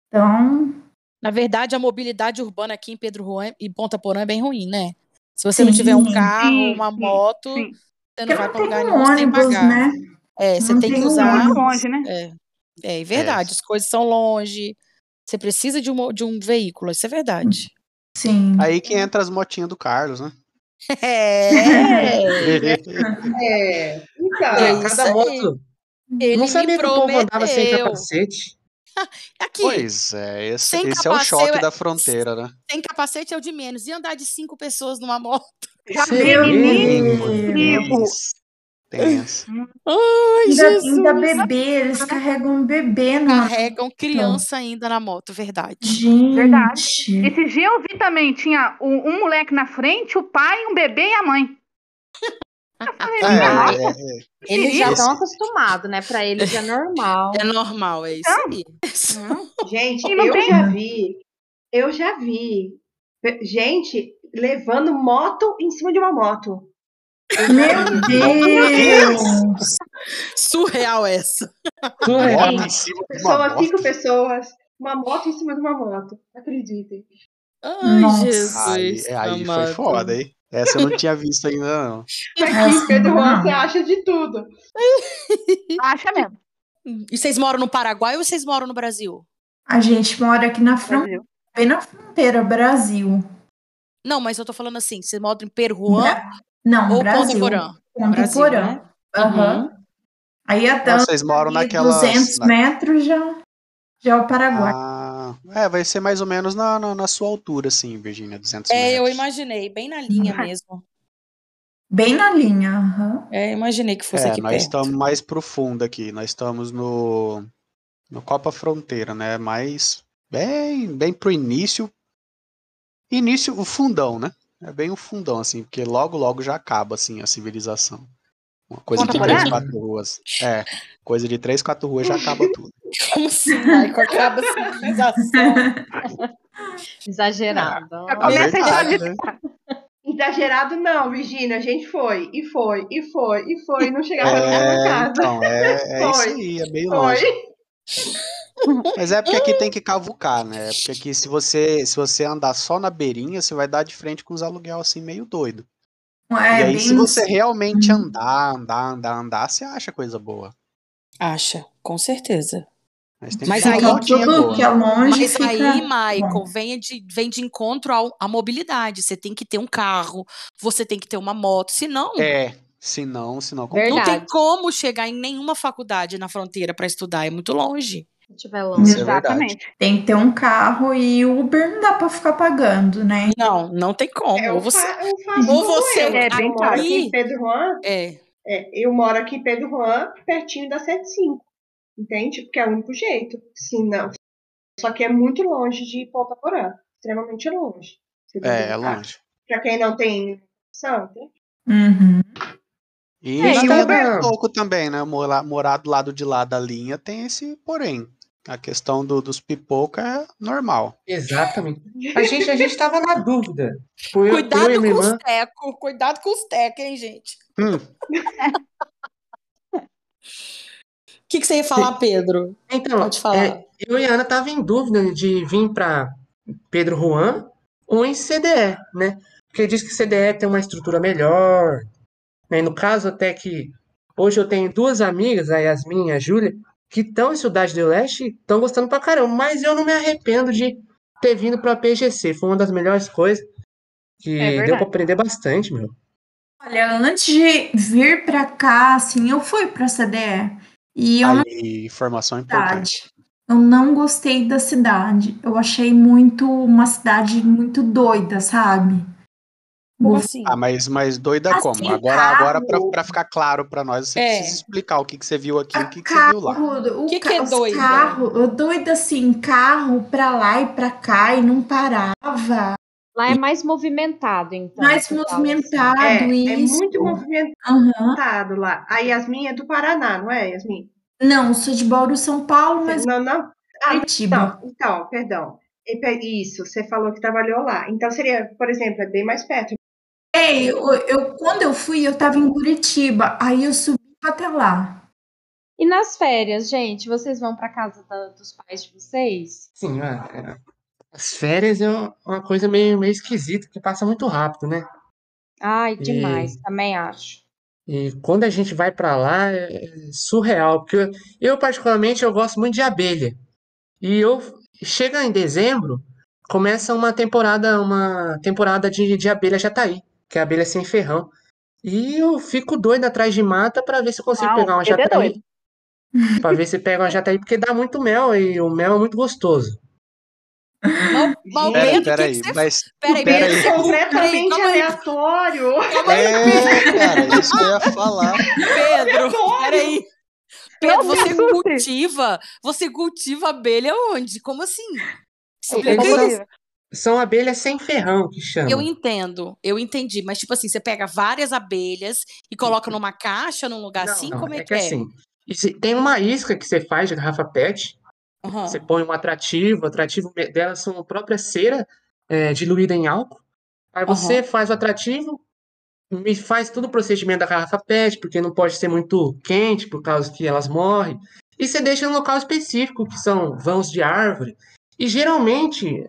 Speaker 8: Então,
Speaker 5: Na verdade, a mobilidade urbana aqui em Pedro Juan e Ponta Porã é bem ruim, né? Se você não tiver um
Speaker 8: Sim,
Speaker 5: carro,
Speaker 6: sim,
Speaker 5: uma
Speaker 6: sim,
Speaker 5: moto,
Speaker 6: sim.
Speaker 5: você não
Speaker 8: porque
Speaker 5: vai
Speaker 8: tem
Speaker 5: lugar
Speaker 8: um
Speaker 5: nenhum sem
Speaker 8: ônibus,
Speaker 5: pagar.
Speaker 8: né?
Speaker 5: É, você
Speaker 8: Não
Speaker 5: tem que
Speaker 8: tem um
Speaker 5: usar.
Speaker 6: Muito
Speaker 8: ônibus.
Speaker 6: longe, né?
Speaker 5: É, é verdade, as coisas são longe. Você precisa de um, de um veículo, isso é verdade.
Speaker 8: Sim.
Speaker 2: Aí que entra as motinhas do Carlos, né?
Speaker 5: É, [laughs]
Speaker 4: É. Então.
Speaker 5: É
Speaker 7: É, cada
Speaker 5: aí.
Speaker 7: moto.
Speaker 5: ele
Speaker 7: não sabia que o povo andava sem capacete. [laughs]
Speaker 5: Aqui,
Speaker 2: Pois é, esse, esse é o
Speaker 5: capacete,
Speaker 2: choque da fronteira, né?
Speaker 5: sem capacete é o de menos. E andar de cinco pessoas numa moto?
Speaker 8: Meu
Speaker 6: menino.
Speaker 8: Deus.
Speaker 2: Tenso.
Speaker 5: Ai,
Speaker 8: Ainda,
Speaker 5: Jesus!
Speaker 8: ainda bebê, eles carregam um bebê no
Speaker 5: Carregam criança ainda na moto, verdade.
Speaker 6: Verdade.
Speaker 8: Gente.
Speaker 6: Esse dia eu vi também, tinha um, um moleque na frente, o pai, um bebê e a mãe. [laughs]
Speaker 2: É,
Speaker 6: nossa,
Speaker 2: é, é.
Speaker 9: Eles já estão acostumados, né? Pra eles é normal.
Speaker 5: É normal, é isso
Speaker 6: Então,
Speaker 5: aí.
Speaker 4: Gente, eu
Speaker 6: tem-
Speaker 4: já vi, eu já vi gente levando moto em cima de uma moto.
Speaker 8: Meu Deus!
Speaker 5: Surreal essa.
Speaker 7: Surreal.
Speaker 2: Moto em cima de uma
Speaker 4: Pessoas,
Speaker 2: moto.
Speaker 4: cinco pessoas, uma moto em cima de uma moto. Acreditem.
Speaker 5: Ai,
Speaker 8: Nossa.
Speaker 2: Aí,
Speaker 5: Jesus.
Speaker 2: é, aí foi foda, hein? Essa eu não tinha visto ainda, não.
Speaker 4: Aqui em Pedro Juan você acha de tudo.
Speaker 6: acha mesmo.
Speaker 5: E vocês moram no Paraguai ou vocês moram no Brasil?
Speaker 8: A gente mora aqui na fronteira,
Speaker 6: Brasil.
Speaker 8: bem na fronteira, Brasil.
Speaker 5: Não, mas eu tô falando assim, vocês moram em Peruan
Speaker 8: Não,
Speaker 5: ou
Speaker 8: Brasil.
Speaker 5: Ponta Porã?
Speaker 8: Ponta
Speaker 5: Brasil,
Speaker 8: Porã.
Speaker 5: né?
Speaker 8: Aham.
Speaker 5: Uhum.
Speaker 8: Aí até
Speaker 2: vocês moram
Speaker 8: ali
Speaker 2: naquelas.
Speaker 8: 200
Speaker 2: na-
Speaker 8: metros já, já é o Paraguai.
Speaker 2: Ah, é, vai ser mais ou menos na, na, na sua altura, assim, Virgínia, 200
Speaker 5: É, eu
Speaker 2: metros.
Speaker 5: imaginei, bem na linha mesmo.
Speaker 8: Bem na linha. aham.
Speaker 5: É, imaginei que fosse
Speaker 2: É,
Speaker 5: aqui
Speaker 2: nós
Speaker 5: perto.
Speaker 2: estamos mais profundo aqui. Nós estamos no, no Copa Fronteira, né? Mais bem, bem pro início. Início, o fundão, né? É bem o fundão, assim, porque logo, logo já acaba, assim, a civilização. Uma coisa de três, quatro ruas. É, coisa de três, quatro ruas já acaba [laughs] tudo.
Speaker 5: Como assim, Michael? Acaba a civilização. [laughs]
Speaker 9: Exagerado.
Speaker 2: É
Speaker 6: começa a
Speaker 2: verdade, né?
Speaker 4: Exagerado não, Virgínia. A gente foi, e foi, e foi, e foi. e Não chegava na
Speaker 2: É,
Speaker 4: casa.
Speaker 2: então, é, é isso
Speaker 4: Foi.
Speaker 2: aí, é meio
Speaker 4: Foi.
Speaker 2: longe. [laughs] Mas é porque aqui tem que cavucar, né? Porque aqui se você, se você andar só na beirinha, você vai dar de frente com os aluguel assim meio doido.
Speaker 8: É,
Speaker 2: e aí,
Speaker 8: bem
Speaker 2: se você realmente
Speaker 8: Uhum.
Speaker 2: andar, andar, andar, andar, você acha coisa boa.
Speaker 5: Acha, com certeza.
Speaker 2: Mas tem
Speaker 5: Mas
Speaker 2: que
Speaker 5: aí-
Speaker 8: tudo
Speaker 2: boa.
Speaker 8: que é longe
Speaker 5: Mas
Speaker 8: fica...
Speaker 5: aí, Michael, vem de, vem de encontro ao- à mobilidade. Você tem que ter um carro, você tem que ter uma moto. Senão,
Speaker 2: É, se não, se não,
Speaker 9: Verdade.
Speaker 5: não tem como chegar em nenhuma faculdade na fronteira para estudar. É muito longe.
Speaker 9: Se tiver longe.
Speaker 2: Isso é verdade.
Speaker 6: Exatamente.
Speaker 8: Tem que ter um carro e Uber não dá pra ficar pagando, né?
Speaker 5: Não, não tem como.
Speaker 4: É,
Speaker 5: ou você. ou você
Speaker 4: eu.
Speaker 6: É bem
Speaker 4: eu moro aqui
Speaker 5: caro.
Speaker 4: em Pedro Juan.
Speaker 5: É,
Speaker 4: É, eu moro aqui em Pedro Juan, pertinho da 75. Entende? Porque é o único jeito. Se não. Só que é muito longe de Ponta Porã. Extremamente longe.
Speaker 2: É, é longe.
Speaker 4: Pra quem não tem noção, tem
Speaker 8: Uhum.
Speaker 2: E
Speaker 6: É,
Speaker 2: isso
Speaker 6: e
Speaker 2: é
Speaker 7: Uber-
Speaker 2: um pouco também, né? Morar, morar do lado de lá da linha tem esse porém. A questão do, dos pipoca é normal.
Speaker 7: Exatamente. A gente, a gente tava na dúvida. Tipo, eu, eu
Speaker 5: cuidado
Speaker 7: minha
Speaker 5: com
Speaker 7: irmã.
Speaker 5: os tecos. Cuidado com os tecos, hein, gente?
Speaker 2: Hum,
Speaker 5: O [laughs] que, que você ia falar, Pedro?
Speaker 7: Então,
Speaker 5: Pode falar.
Speaker 7: é, eu e a Ana tava em dúvida de vir para Pedro Juan ou em CDE, né? Porque diz que CDE tem uma estrutura melhor. Né? E no caso, até que hoje eu tenho duas amigas, a Yasmin e a Júlia, que estão em Cidade do Leste e estão gostando pra caramba. Mas eu não me arrependo de ter vindo pra PGC. Foi uma das melhores coisas que
Speaker 6: É
Speaker 7: deu pra aprender bastante, meu.
Speaker 8: Olha, antes de vir pra cá, assim, eu fui pra CDE. E eu não
Speaker 2: aí, informação importante.
Speaker 8: Eu não gostei da cidade. Eu achei muito uma cidade muito doida, sabe?
Speaker 5: Como
Speaker 8: Vou-
Speaker 5: assim?
Speaker 2: Ah, mas, mas doida
Speaker 8: Assim,
Speaker 2: como? Agora,
Speaker 8: carro.
Speaker 2: agora pra, pra ficar claro pra nós, você
Speaker 5: É.
Speaker 2: precisa explicar o que, que você viu aqui e o que, que você viu lá.
Speaker 8: o
Speaker 5: Que que é doida?
Speaker 8: Carro, doida assim, carro pra lá e pra cá e não parava.
Speaker 9: Lá é mais movimentado, então.
Speaker 8: Mais
Speaker 9: assim.
Speaker 8: movimentado
Speaker 4: É,
Speaker 8: isso.
Speaker 4: é muito movimentado
Speaker 8: Aham.
Speaker 4: lá. A Yasmin é do Paraná, não é, Yasmin?
Speaker 8: Não, sou de Bauru, São Paulo, mas
Speaker 4: Não, não. Ah,
Speaker 8: Curitiba.
Speaker 4: Então, então, perdão. Pe- Isso, você falou que trabalhou lá. Então seria, por exemplo, é bem mais perto.
Speaker 8: Ei, eu, eu- quando eu fui, eu tava em Curitiba, aí eu subi até lá.
Speaker 9: E nas férias, gente, vocês vão pra casa da- dos pais de vocês?
Speaker 7: Sim, ah, é. as férias é uma- coisa meio, meio esquisita, que passa muito rápido, né?
Speaker 9: Ai, demais,
Speaker 7: E-
Speaker 9: também acho.
Speaker 7: E quando a gente vai pra lá é é surreal, porque eu, eu, particularmente eu gosto muito de abelha. E eu chega em dezembro, começa uma temporada, uma temporada de, de abelha jataí, que é a abelha sem ferrão. E eu fico doido atrás de mata pra ver se eu consigo
Speaker 6: Não,
Speaker 7: pegar uma
Speaker 6: é
Speaker 7: jataí.
Speaker 6: doido. [laughs]
Speaker 7: Pra ver se pega uma jataí, porque dá muito mel e o mel é muito gostoso.
Speaker 5: Mas, [laughs] mas o
Speaker 2: Pera,
Speaker 5: Pedro, o
Speaker 2: pera
Speaker 5: que
Speaker 2: aí,
Speaker 5: que você
Speaker 2: mas
Speaker 5: Peraí, peraí,
Speaker 4: Completamente
Speaker 5: calma aí,
Speaker 4: aleatório.
Speaker 2: é, cara, isso que eu ia falar.
Speaker 5: Pedro, peraí. Pedro, você cultiva, você cultiva abelha onde? Como assim?
Speaker 6: Eu
Speaker 5: Explica isso.
Speaker 7: São abelhas sem ferrão que chama.
Speaker 5: Eu entendo, eu entendi, mas tipo assim, você pega várias abelhas e coloca numa caixa, num lugar
Speaker 7: Não,
Speaker 5: assim,
Speaker 7: não,
Speaker 5: como é,
Speaker 7: é
Speaker 5: que é?
Speaker 7: assim, e se- tem uma isca que você faz de garrafa PET,
Speaker 5: Aham.
Speaker 7: Você põe um atrativo, o atrativo delas são a própria cera é, diluída em álcool. Aí você faz o atrativo, me faz todo o procedimento da garrafa PET, porque não pode ser muito quente, por causa que elas morrem. E você deixa em um local específico, que são vãos de árvore. E geralmente,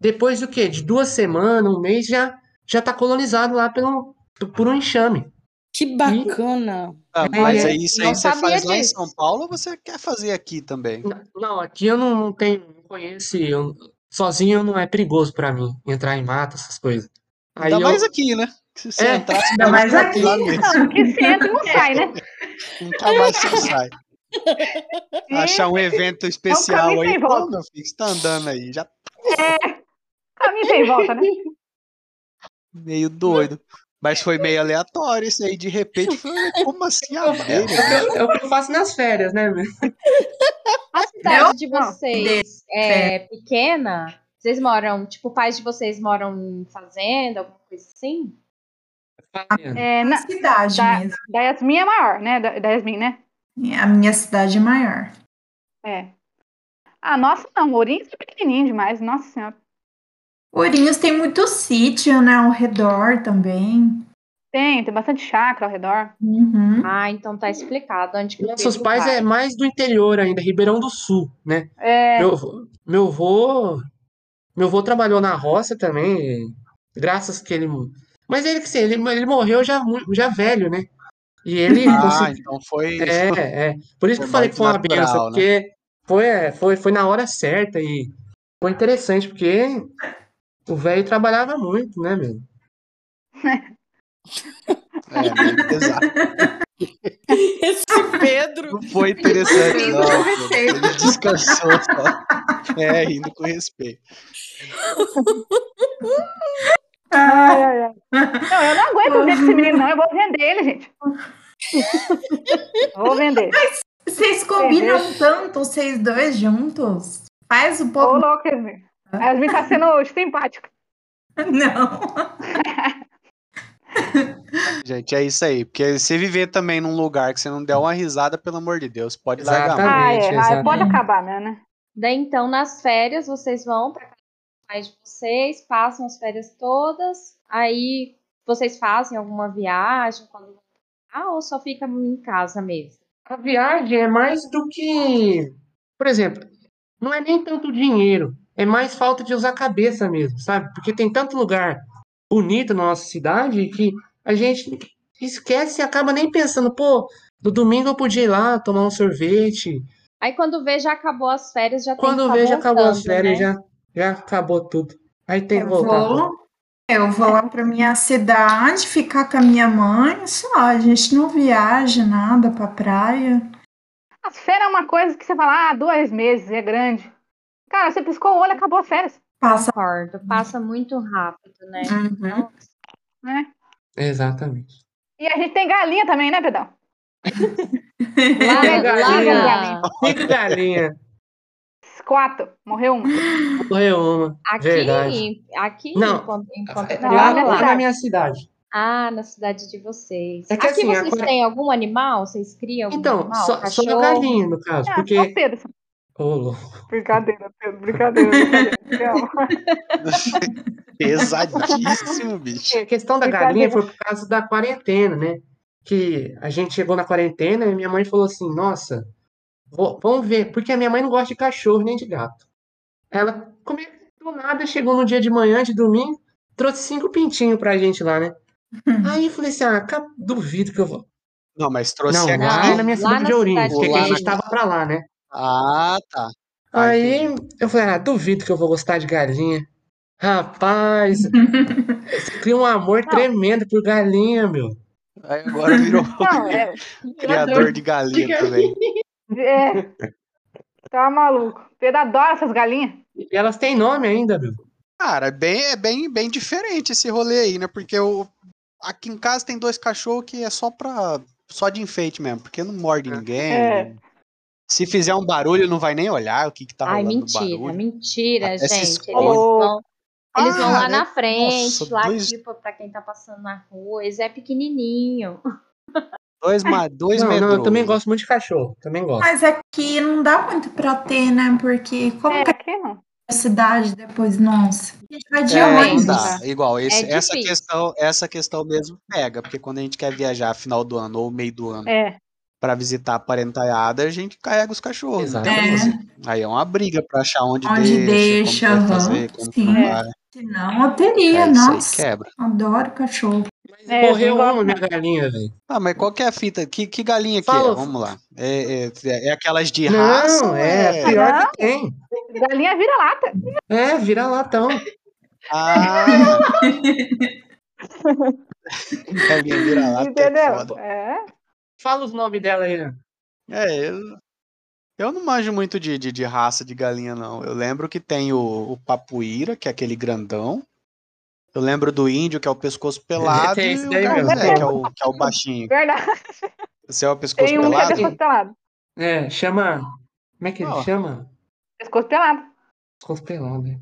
Speaker 7: depois do quê? De duas semanas, um mês, já já está colonizado lá pelo, por um enxame.
Speaker 5: Que bacana.
Speaker 2: Ah,
Speaker 7: É,
Speaker 2: mas
Speaker 7: é,
Speaker 2: aí isso aí você
Speaker 9: sabia
Speaker 2: faz lá em
Speaker 9: disso.
Speaker 2: São Paulo ou você quer fazer aqui também?
Speaker 7: Não, aqui eu não, não tenho, não conheço, eu- sozinho não é perigoso para mim entrar em mata, essas coisas. Aí
Speaker 2: Ainda
Speaker 7: eu,
Speaker 2: mais aqui, né? Se você
Speaker 7: É,
Speaker 2: entrasse
Speaker 8: ainda mais aqui.
Speaker 2: lá mesmo.
Speaker 6: Não, que se entra e não sai, né?
Speaker 2: Nunca mais você sai. Achar um evento especial
Speaker 6: caminho
Speaker 2: aí,
Speaker 6: sem
Speaker 2: pô,
Speaker 6: volta.
Speaker 2: meu filho, você tá andando aí, já
Speaker 6: Caminho tem volta, né?
Speaker 2: meio doido. Mas foi meio aleatório isso aí, de repente, foi, como assim
Speaker 7: é,
Speaker 2: abelha?
Speaker 7: o que eu, é o que eu faço nas férias, né?
Speaker 9: A cidade de
Speaker 6: Não,
Speaker 9: vocês é pequena? Vocês moram, tipo, pais de vocês moram em fazenda, alguma coisa assim?
Speaker 6: É, na,
Speaker 8: Cidade
Speaker 6: da,
Speaker 8: mesmo.
Speaker 6: da Yasmin é maior, né? Da, da Yasmin, né?
Speaker 8: A minha cidade é maior.
Speaker 6: É. Ah, nossa, não. Ourinhos é pequenininho demais. Nossa senhora.
Speaker 8: Ourinhos tem muito sítio, né, ao redor também.
Speaker 6: Tem, tem bastante chácara ao redor.
Speaker 8: Uhum.
Speaker 9: Ah, então tá explicado onde que
Speaker 7: Nossos pais
Speaker 9: vai.
Speaker 7: é mais do interior ainda, Ribeirão do Sul, né?
Speaker 6: É,
Speaker 7: Meu, meu vô, meu vô trabalhou na roça também, graças que ele, mas ele que sim, ele, ele morreu já já velho, né? E ele
Speaker 2: Ah, então foi.
Speaker 7: é, é, por isso que
Speaker 2: Foi
Speaker 7: eu falei que foi uma benção,
Speaker 2: né?
Speaker 7: porque foi, é, foi, foi na hora certa e foi interessante, porque o velho trabalhava muito, né, meu? [laughs]
Speaker 2: É, meio pesado. [laughs]
Speaker 5: Esse Pedro.
Speaker 2: Não foi interessante, não. Ele descansou só. É, rindo com respeito. [laughs]
Speaker 6: Ai, ai, ai. Não, eu não aguento ver esse menino, não. Eu vou vender ele, gente. Vou vender.
Speaker 8: vocês combinam tanto, vocês dois juntos? Faz o
Speaker 6: Ô,
Speaker 8: povo.
Speaker 6: louco, Yasmin. A Yasmin tá sendo [laughs] simpática.
Speaker 8: Não.
Speaker 2: Gente, é isso aí. Porque se viver também num lugar que você não der uma risada, pelo amor de Deus, pode largar. a mão.
Speaker 6: Ah, é.
Speaker 7: Exatamente,
Speaker 6: Ah, pode
Speaker 7: exatamente.
Speaker 6: acabar, né? né?
Speaker 9: Daí, então, nas férias, vocês vão para casa dos pais de vocês, passam as férias todas, aí vocês fazem alguma viagem quando ah, ou só fica em casa mesmo?
Speaker 7: A viagem é mais do que, por exemplo, não é nem tanto dinheiro, é mais falta de usar a cabeça mesmo, sabe? Porque tem tanto lugar bonito na nossa cidade que a gente esquece e acaba nem pensando, pô, no domingo eu podia ir lá tomar um sorvete.
Speaker 9: Aí quando vê, já acabou as férias, já tem que
Speaker 7: Quando
Speaker 9: tá
Speaker 7: vejo, acabou as férias,
Speaker 9: né?
Speaker 7: já, já acabou tudo. Aí tem que
Speaker 8: Eu
Speaker 7: voltar.
Speaker 8: vou, eu vou lá pra minha cidade, ficar com a minha mãe, só, a gente não viaja nada pra praia.
Speaker 6: As férias é uma coisa que você fala, ah, dois meses, é grande. Cara, você piscou o olho, acabou as férias.
Speaker 8: Passa.
Speaker 9: Concordo, passa muito rápido, né?
Speaker 8: Uhum.
Speaker 6: Né?
Speaker 7: Exatamente.
Speaker 6: E a gente tem galinha também, né, Pedão? [laughs]
Speaker 7: Galinha. Cinco galinhas.
Speaker 6: Quatro. Morreu uma.
Speaker 7: Morreu uma.
Speaker 9: aqui,
Speaker 7: Verdade.
Speaker 9: aqui,
Speaker 7: Não.
Speaker 9: enquanto, enquanto
Speaker 6: Não,
Speaker 7: lá,
Speaker 6: na minha
Speaker 7: lá na
Speaker 6: cidade.
Speaker 7: minha cidade.
Speaker 9: Ah, na cidade de vocês.
Speaker 7: É que
Speaker 9: Aqui
Speaker 7: assim,
Speaker 9: vocês
Speaker 7: agora-
Speaker 9: têm algum animal? Vocês criam algum
Speaker 7: Então,
Speaker 9: animal?
Speaker 7: só, só
Speaker 9: Cachorro?
Speaker 7: galinha, no caso,
Speaker 6: Ah,
Speaker 7: porque.
Speaker 6: só Pedro. Só-
Speaker 7: Ô, louco.
Speaker 6: Brincadeira, Pedro. Brincadeira. [laughs]
Speaker 2: Pesadíssimo, bicho.
Speaker 7: A questão da galinha foi por causa da quarentena, né? Que a gente chegou na quarentena e minha mãe falou assim: Nossa, vou- vamos ver, porque a minha mãe não gosta de cachorro nem de gato. Ela, como é que do nada, chegou no dia de manhã, de domingo, trouxe cinco pintinhos pra gente lá, né? [laughs] Aí eu falei assim: Ah, duvido que eu vou.
Speaker 2: Não, mas trouxe
Speaker 7: Não,
Speaker 2: aqui.
Speaker 7: lá na minha cidade de Ourinhos,
Speaker 9: cidade
Speaker 7: porque a gente tava pra lá, né?
Speaker 2: Ah, tá. Ah,
Speaker 7: Aí
Speaker 2: entendi.
Speaker 7: eu falei, ah, duvido que eu vou gostar de galinha. Rapaz, você [laughs] cria um amor
Speaker 6: Não.
Speaker 7: tremendo por galinha, meu.
Speaker 2: Aí agora virou [laughs] [laughs]
Speaker 6: Não, é.
Speaker 2: criador de galinha
Speaker 4: de
Speaker 2: também.
Speaker 6: é. Tá maluco. Pedro adora essas galinhas.
Speaker 7: E elas têm nome ainda, meu.
Speaker 2: Cara, é bem, é bem, bem diferente esse rolê aí, né? Porque eu, aqui em casa tem dois cachorros que é só pra. só de enfeite mesmo, porque não morde ninguém.
Speaker 6: É.
Speaker 2: Se fizer um barulho, não vai nem olhar o que, que tá
Speaker 9: Ai,
Speaker 2: rolando
Speaker 9: mentira,
Speaker 2: barulho.
Speaker 9: mentira,
Speaker 2: Até
Speaker 9: gente. Eles vão, eles vão
Speaker 2: Ah,
Speaker 9: lá
Speaker 2: né?
Speaker 9: na frente,
Speaker 2: Nossa,
Speaker 9: lá
Speaker 2: dois-
Speaker 9: tipo, pra quem tá passando na rua. Eles é pequenininho.
Speaker 2: Dois, ma- dois
Speaker 7: Não, não, eu também gosto muito de cachorro. Também gosto.
Speaker 8: Mas aqui não dá muito pra ter, né? Porque como
Speaker 6: É,
Speaker 8: que
Speaker 6: aqui não.
Speaker 8: é a cidade depois, nossa? A gente vai de
Speaker 2: É, dá. Igual, esse-
Speaker 9: É
Speaker 2: essa, questão, essa questão mesmo pega, porque quando a gente quer viajar final do ano ou meio do ano
Speaker 6: É.
Speaker 2: pra visitar a parentalhada, a gente carrega os cachorros. não tem o que
Speaker 7: Exatamente.
Speaker 2: fazer. Aí é uma briga pra achar onde,
Speaker 8: Onde
Speaker 2: deixa,
Speaker 8: deixa,
Speaker 2: como fazer, como
Speaker 8: sim.
Speaker 2: não
Speaker 6: É.
Speaker 2: vai.
Speaker 8: Senão eu teria,
Speaker 2: aí
Speaker 8: nossa.
Speaker 2: quebra.
Speaker 8: Adoro cachorro.
Speaker 7: Mas
Speaker 6: É, eu
Speaker 7: morreu uma, minha galinha, velho.
Speaker 2: Ah, mas qual que é a fita? Que, que galinha que é? Vamos lá. É, é, é aquelas de raça?
Speaker 7: Não,
Speaker 2: ou
Speaker 7: é a pior que tem.
Speaker 6: Galinha vira-lata.
Speaker 7: É, vira latão.
Speaker 2: Ah! [laughs] galinha vira-lata é
Speaker 6: Entendeu?
Speaker 2: foda.
Speaker 6: É.
Speaker 7: Fala os nomes dela aí, né?
Speaker 2: É, eu, eu não manjo muito de, de, de raça de galinha, não. Eu lembro que tem o, o papuíra, que é aquele grandão. Eu lembro do índio, que é o pescoço [laughs] pelado,
Speaker 7: Tem
Speaker 2: e
Speaker 7: esse
Speaker 2: o
Speaker 7: daí
Speaker 6: mesmo.
Speaker 2: que é o, que é o baixinho. [laughs]
Speaker 6: Verdade.
Speaker 2: Você é o pescoço
Speaker 6: Tem um que é
Speaker 2: pelado?
Speaker 6: pescoço pelado.
Speaker 7: É, chama. Como é que ele
Speaker 2: Ó.
Speaker 7: chama?
Speaker 6: Pescoço pelado.
Speaker 7: Pescoço pelado.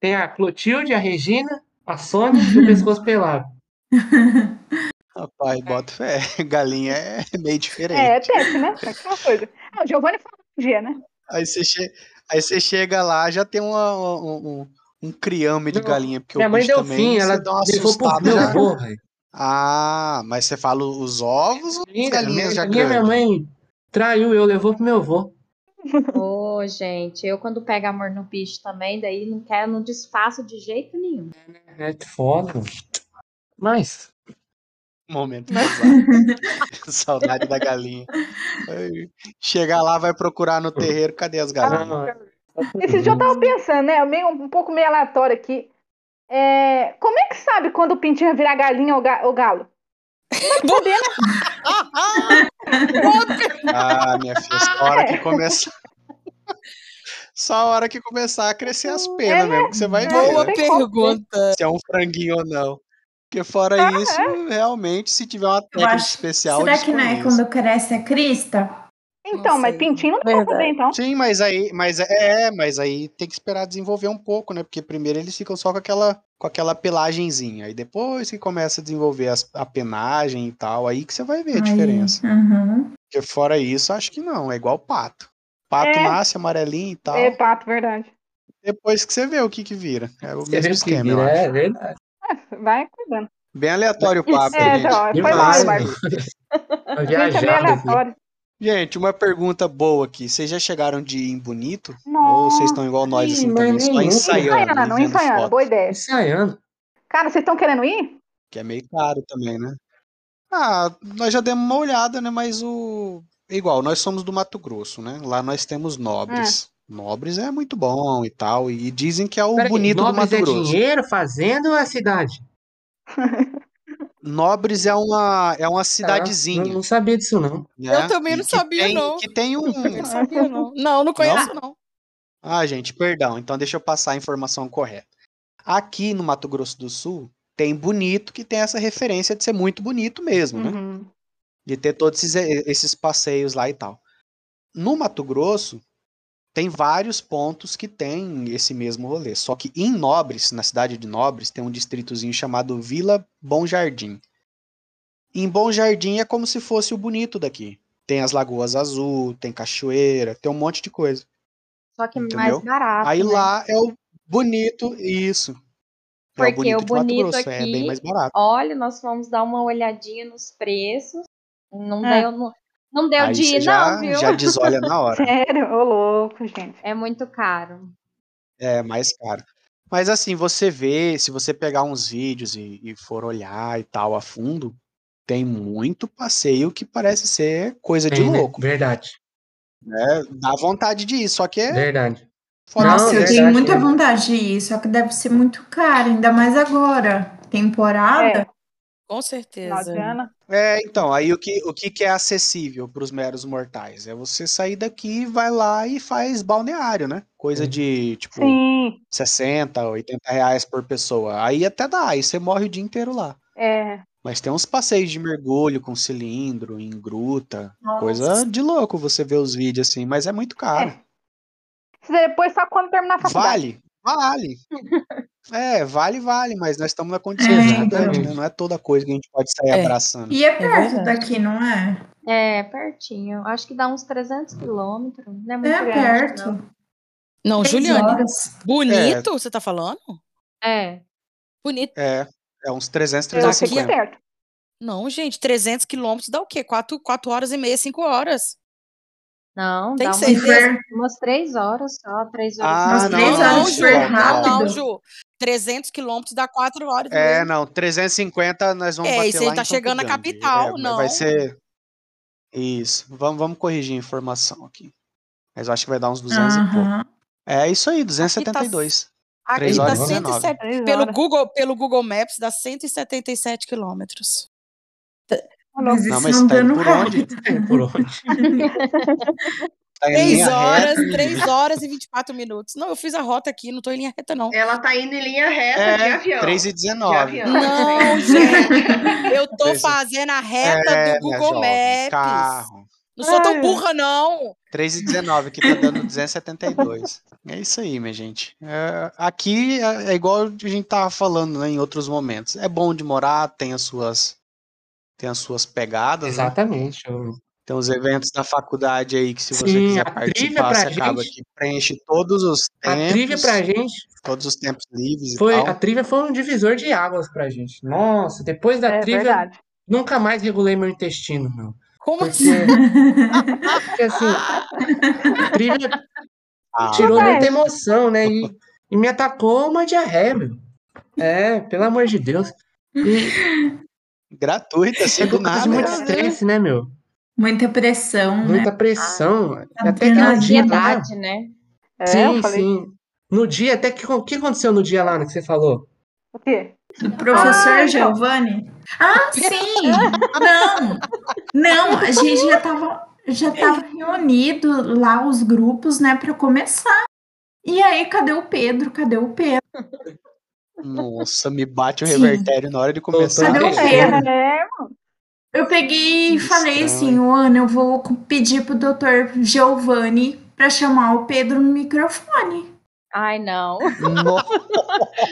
Speaker 7: Tem a Clotilde, a Regina, a Sônia e o pescoço [laughs] pelado.
Speaker 2: Rapaz, bota fé. [laughs] Galinha é meio diferente.
Speaker 6: É, é teste, né? É aquela coisa. [laughs] Ah, o Giovanni falou um dia, né?
Speaker 2: Aí você, che... Aí você chega lá, já tem uma, um, um, um criame de
Speaker 7: Não,
Speaker 2: galinha, porque
Speaker 7: Minha
Speaker 2: o
Speaker 7: mãe deu
Speaker 2: também,
Speaker 7: fim, ela
Speaker 2: dá uma
Speaker 7: pro
Speaker 2: assustada
Speaker 7: meu
Speaker 2: já.
Speaker 7: avô.
Speaker 2: Ah, mas você fala os ovos ou as
Speaker 7: Minha,
Speaker 2: galinhas já
Speaker 7: minha, minha mãe traiu eu, levou pro meu avô. [laughs]
Speaker 9: Ô, gente, eu quando pego amor no bicho também, daí não quero, não desfaço de jeito nenhum.
Speaker 7: É foda. Mas,
Speaker 2: Momento. [laughs] [laughs] Saudade da galinha. Chegar lá, vai procurar no terreiro, cadê as galinhas?
Speaker 7: não,
Speaker 6: Esse dia eu tava pensando, né? Meio, um pouco meio aleatório aqui. É, como é que sabe quando o pintinho vai virar galinha ou, ga- ou galo? [laughs]
Speaker 2: Ah, minha filha, só a hora que começar. Só a hora que começar a crescer as penas mesmo, que você vai ver
Speaker 5: Boa
Speaker 2: né,
Speaker 5: pergunta.
Speaker 2: se é um franguinho ou não. Porque fora isso, realmente, se tiver uma técnica
Speaker 8: acho-
Speaker 2: especial,
Speaker 8: Será que não é quando cresce a crista?
Speaker 6: Então,
Speaker 5: Não
Speaker 6: mas pintinho não dá saber, então.
Speaker 2: Sim, mas aí, mas é, mas aí tem que esperar desenvolver um pouco, né? Porque primeiro eles ficam só com aquela, com aquela pelagenzinha. Aí depois que começa a desenvolver as- a penagem e tal, aí que você vai ver a
Speaker 8: Aí,
Speaker 2: diferença.
Speaker 8: uhum.
Speaker 2: Porque fora isso, acho que não. É igual pato. Pato
Speaker 6: É.
Speaker 2: nasce amarelinho e tal.
Speaker 6: É pato, verdade.
Speaker 2: Depois que você vê o que que vira. É o
Speaker 7: você
Speaker 2: mesmo esquema, eu
Speaker 7: vira,
Speaker 2: acho.
Speaker 7: é verdade. [laughs]
Speaker 6: Vai cuidando.
Speaker 2: Bem aleatório o papo,
Speaker 6: É,
Speaker 2: gente.
Speaker 6: então, foi mal. Marcos.
Speaker 7: Uma
Speaker 6: Gente, é aleatório.
Speaker 2: Gente, uma pergunta boa aqui. Vocês já chegaram de ir em bonito? Ou
Speaker 6: Nossa.
Speaker 2: vocês estão igual nós, assim, também, só ensaiando, e
Speaker 6: Ensaiando,
Speaker 2: vendo
Speaker 6: ensaiando.
Speaker 2: foto?
Speaker 6: Boa ideia.
Speaker 7: Ensaiando.
Speaker 6: Cara, vocês estão querendo ir?
Speaker 2: Que é meio caro também, né? Ah, nós já demos uma olhada, né? Mas o. Igual, nós somos do Mato Grosso, né? Lá nós temos nobres. Nobres é muito bom e tal. E dizem que é o
Speaker 7: Peraí,
Speaker 2: bonito do
Speaker 7: Nobres
Speaker 2: Mato
Speaker 7: é
Speaker 2: Grosso.
Speaker 7: dinheiro, fazenda ou é cidade?
Speaker 2: Nobres é uma, é uma
Speaker 7: Ah,
Speaker 2: cidadezinha.
Speaker 7: não, não sabia disso, não.
Speaker 2: né?
Speaker 5: Eu também não sabia,
Speaker 2: tem-
Speaker 5: não.
Speaker 2: Que tem um. [laughs]
Speaker 5: Não sabia, não. [laughs] Não, não conheço, não.
Speaker 2: Ah, gente, perdão. Então deixa eu passar a informação correta. Aqui no Mato Grosso do Sul, tem bonito que tem essa referência de ser muito bonito mesmo, né?
Speaker 6: Uhum.
Speaker 2: De ter todos esses, esses passeios lá e tal. No Mato Grosso, tem vários pontos que tem esse mesmo rolê. Só que em Nobres, na cidade de Nobres, tem um distritozinho chamado Vila Bom Jardim. Em Bom Jardim é como se fosse o bonito daqui. Tem as lagoas azul, tem cachoeira, tem um monte de coisa.
Speaker 9: Só que
Speaker 2: Entendeu?
Speaker 9: mais barato.
Speaker 2: Aí
Speaker 9: né?
Speaker 2: lá é o bonito, isso. É
Speaker 9: Porque
Speaker 2: o bonito
Speaker 9: o bonito
Speaker 2: Grosso, é bem
Speaker 9: aqui-
Speaker 2: mais barato.
Speaker 9: Olha, nós fomos dar uma olhadinha nos preços. Não
Speaker 6: É.
Speaker 9: deu, não, deu
Speaker 2: Aí
Speaker 9: de ir,
Speaker 2: já,
Speaker 9: não, viu?
Speaker 2: já desolha na [laughs] hora.
Speaker 6: Sério? Ô, louco, gente.
Speaker 9: É muito caro.
Speaker 2: É mais caro. Mas assim, você vê, se você pegar uns vídeos e, e for olhar e tal a fundo, tem muito passeio que parece ser coisa de
Speaker 7: Tem, né?
Speaker 2: louco.
Speaker 7: Verdade.
Speaker 2: né? Dá vontade de ir, só que é
Speaker 7: Verdade.
Speaker 2: fora
Speaker 8: Nossa, eu tenho muita
Speaker 7: é.
Speaker 8: vontade de ir, só que deve ser muito caro, ainda mais agora. Temporada.
Speaker 6: É,
Speaker 5: Com certeza.
Speaker 6: ano.
Speaker 2: É, então, aí o que, o que, que é acessível para os meros mortais? É você sair daqui, vai lá e faz balneário, né? Coisa
Speaker 7: Sim.
Speaker 2: de, tipo,
Speaker 6: Sim,
Speaker 2: 60, 80 reais por pessoa. Aí até dá, aí você morre o dia inteiro lá.
Speaker 6: é.
Speaker 2: Mas tem uns passeios de mergulho com cilindro, em gruta,
Speaker 8: Nossa.
Speaker 2: coisa de louco você ver os vídeos assim, mas é muito caro.
Speaker 6: Isso Depois só quando terminar a faculdade.
Speaker 2: Vale, vale. É, vale, vale, mas nós estamos na condição
Speaker 8: É,
Speaker 2: de
Speaker 8: então.
Speaker 2: estudante, né? Não é toda coisa que a gente pode sair
Speaker 5: É.
Speaker 2: abraçando.
Speaker 8: E é perto
Speaker 5: verdade.
Speaker 8: daqui, não é?
Speaker 9: É, pertinho. Acho que dá uns 300 quilômetros. Não é muito
Speaker 8: É
Speaker 9: grande,
Speaker 8: perto.
Speaker 9: não.
Speaker 5: Não, Juliane,
Speaker 8: horas.
Speaker 5: bonito, você tá falando?
Speaker 9: É.
Speaker 5: Bonito.
Speaker 2: É, é uns 300,
Speaker 6: Eu achei que
Speaker 2: 350.
Speaker 6: certo.
Speaker 5: Não, gente, 300 quilômetros dá o quê? 4, quatro horas e meia, 5 horas.
Speaker 9: Não,
Speaker 5: Tem
Speaker 9: dá
Speaker 5: que
Speaker 9: umas,
Speaker 5: ser.
Speaker 9: Umas três horas só, três horas.
Speaker 2: Ah,
Speaker 8: Umas
Speaker 2: não,
Speaker 8: três
Speaker 9: meia.
Speaker 8: horas
Speaker 5: não,
Speaker 8: foi
Speaker 5: Ju. Não,
Speaker 8: rápido.
Speaker 5: não, Ju. 300 quilômetros dá 4 horas
Speaker 2: É,
Speaker 5: meia.
Speaker 2: não, 350 nós vamos
Speaker 5: É,
Speaker 2: bater
Speaker 5: isso aí
Speaker 2: lá
Speaker 5: tá chegando na capital,
Speaker 2: É,
Speaker 5: não.
Speaker 2: Vai ser. Isso. Vamos, vamos corrigir a informação aqui. Mas eu acho que vai dar uns 200 e pouco. É isso aí, 272.
Speaker 5: Aqui
Speaker 2: Três
Speaker 5: tá
Speaker 2: horas e
Speaker 5: 107
Speaker 2: 19.
Speaker 6: Três
Speaker 5: pelo. Google, pelo Google Maps dá 177 quilômetros.
Speaker 2: Não, mas
Speaker 8: não
Speaker 2: tá indo por onde?
Speaker 7: Por [laughs] onde?
Speaker 2: Tá em
Speaker 5: 3
Speaker 2: linha
Speaker 5: horas,
Speaker 2: reta,
Speaker 5: 3 horas e 24 minutos. Não, eu fiz a rota aqui, não tô em linha reta, não.
Speaker 4: Ela tá indo em linha reta de
Speaker 2: É,
Speaker 4: avião.
Speaker 2: 3 e
Speaker 4: De
Speaker 2: 19.
Speaker 4: avião.
Speaker 5: Não, [laughs] gente. Eu tô fazendo a reta
Speaker 2: É,
Speaker 5: do Google
Speaker 2: jovem,
Speaker 5: Maps.
Speaker 2: Carro.
Speaker 5: Não sou tão burra, não.
Speaker 2: 3 e 19, que tá dando 272. É isso aí, minha gente. É, aqui é, é igual a gente tava falando né, em outros momentos. É bom de morar, tem as suas, tem as suas pegadas, né?
Speaker 7: Exatamente. eu-
Speaker 2: Tem os eventos da faculdade aí que se você
Speaker 7: Sim,
Speaker 2: quiser
Speaker 7: a trivia
Speaker 2: participar,
Speaker 7: pra
Speaker 2: você acaba
Speaker 7: gente-
Speaker 2: que preenche todos os
Speaker 7: A trivia
Speaker 2: tempos,
Speaker 7: pra gente
Speaker 2: todos os tempos livres
Speaker 7: foi,
Speaker 2: e
Speaker 7: a
Speaker 2: tal.
Speaker 7: trilha foi um divisor de águas pra gente. Nossa, depois da
Speaker 6: É
Speaker 7: trilha,
Speaker 6: verdade.
Speaker 7: nunca mais regulei meu intestino, não.
Speaker 5: Como
Speaker 7: Porque,
Speaker 5: assim? [laughs]
Speaker 7: porque assim, a trilha
Speaker 2: Ah,
Speaker 7: tirou muita emoção, né? E, e me atacou uma diarreia, meu. É, pelo amor de Deus. E
Speaker 2: gratuita, assim,
Speaker 7: é
Speaker 2: do
Speaker 7: de
Speaker 2: nada.
Speaker 7: muito estresse, né, meu?
Speaker 8: Muita pressão, né?
Speaker 7: Muita pressão.
Speaker 8: Ah,
Speaker 7: Até que no dia lá.
Speaker 9: Ansiedade, né?
Speaker 6: É,
Speaker 7: Sim,
Speaker 6: falei.
Speaker 7: sim. No dia, até que o que aconteceu no dia lá né, que você falou?
Speaker 6: O quê?
Speaker 8: Do professor
Speaker 6: Ah.
Speaker 8: Giovanni? Ah, sim! Não! Não, a gente já tava, já tava reunido lá os grupos, né, pra começar. E aí, cadê o Pedro? Cadê o Pedro?
Speaker 2: Nossa, me bate o
Speaker 8: Sim.
Speaker 2: revertério na hora de começar.
Speaker 8: Cadê o
Speaker 7: Deixando.
Speaker 8: Pedro?
Speaker 6: É,
Speaker 8: Eu peguei e falei assim. Ana, eu vou pedir pro doutor Giovanni pra chamar o Pedro no microfone.
Speaker 9: Ai, não.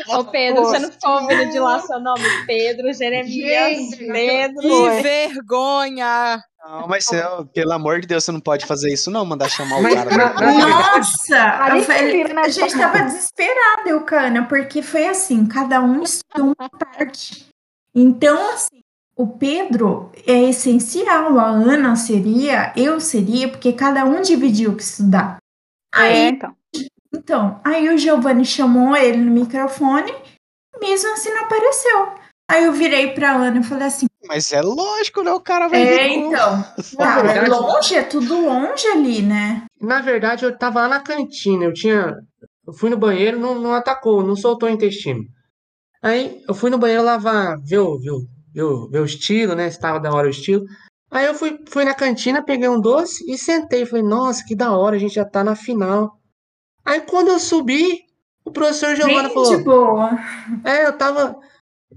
Speaker 9: Ô, Pedro, você não ficou ouvindo de lá seu nome? Pedro, Jeremias,
Speaker 4: Gente,
Speaker 9: Pedro.
Speaker 5: Que vergonha!
Speaker 2: Não, mas você, pelo amor de Deus, você não pode fazer isso, não. Mandar chamar o
Speaker 7: Mas
Speaker 2: cara.
Speaker 8: Nossa! Eu falei-
Speaker 6: né?
Speaker 8: a gente tava desesperada, eu, Cana, porque foi assim, cada um estudou uma parte. Então, assim, o Pedro é essencial, a Ana seria, eu seria, porque cada um dividiu o que estudar.
Speaker 6: É,
Speaker 8: Aí,
Speaker 6: então.
Speaker 8: Então, aí o Giovanni chamou ele no microfone, mesmo assim não apareceu. Aí eu virei pra Ana e falei assim,
Speaker 2: Mas é lógico, né? O cara vai
Speaker 8: é, então, [laughs] tá, é longe, é tudo longe ali, né?
Speaker 7: Na verdade, eu tava lá na cantina. Eu tinha. Eu fui no banheiro, não, não atacou, não soltou o intestino. Aí eu fui no banheiro lavar, ver o, ver o, ver o, ver o estilo, né? Se tava da hora o estilo. Aí eu fui, fui na cantina, peguei um doce e sentei. Falei, nossa, que da hora, a gente já tá na final. Aí quando eu subi, o professor Giovanna
Speaker 8: Bem
Speaker 7: falou:
Speaker 8: de boa.
Speaker 7: É, eu tava.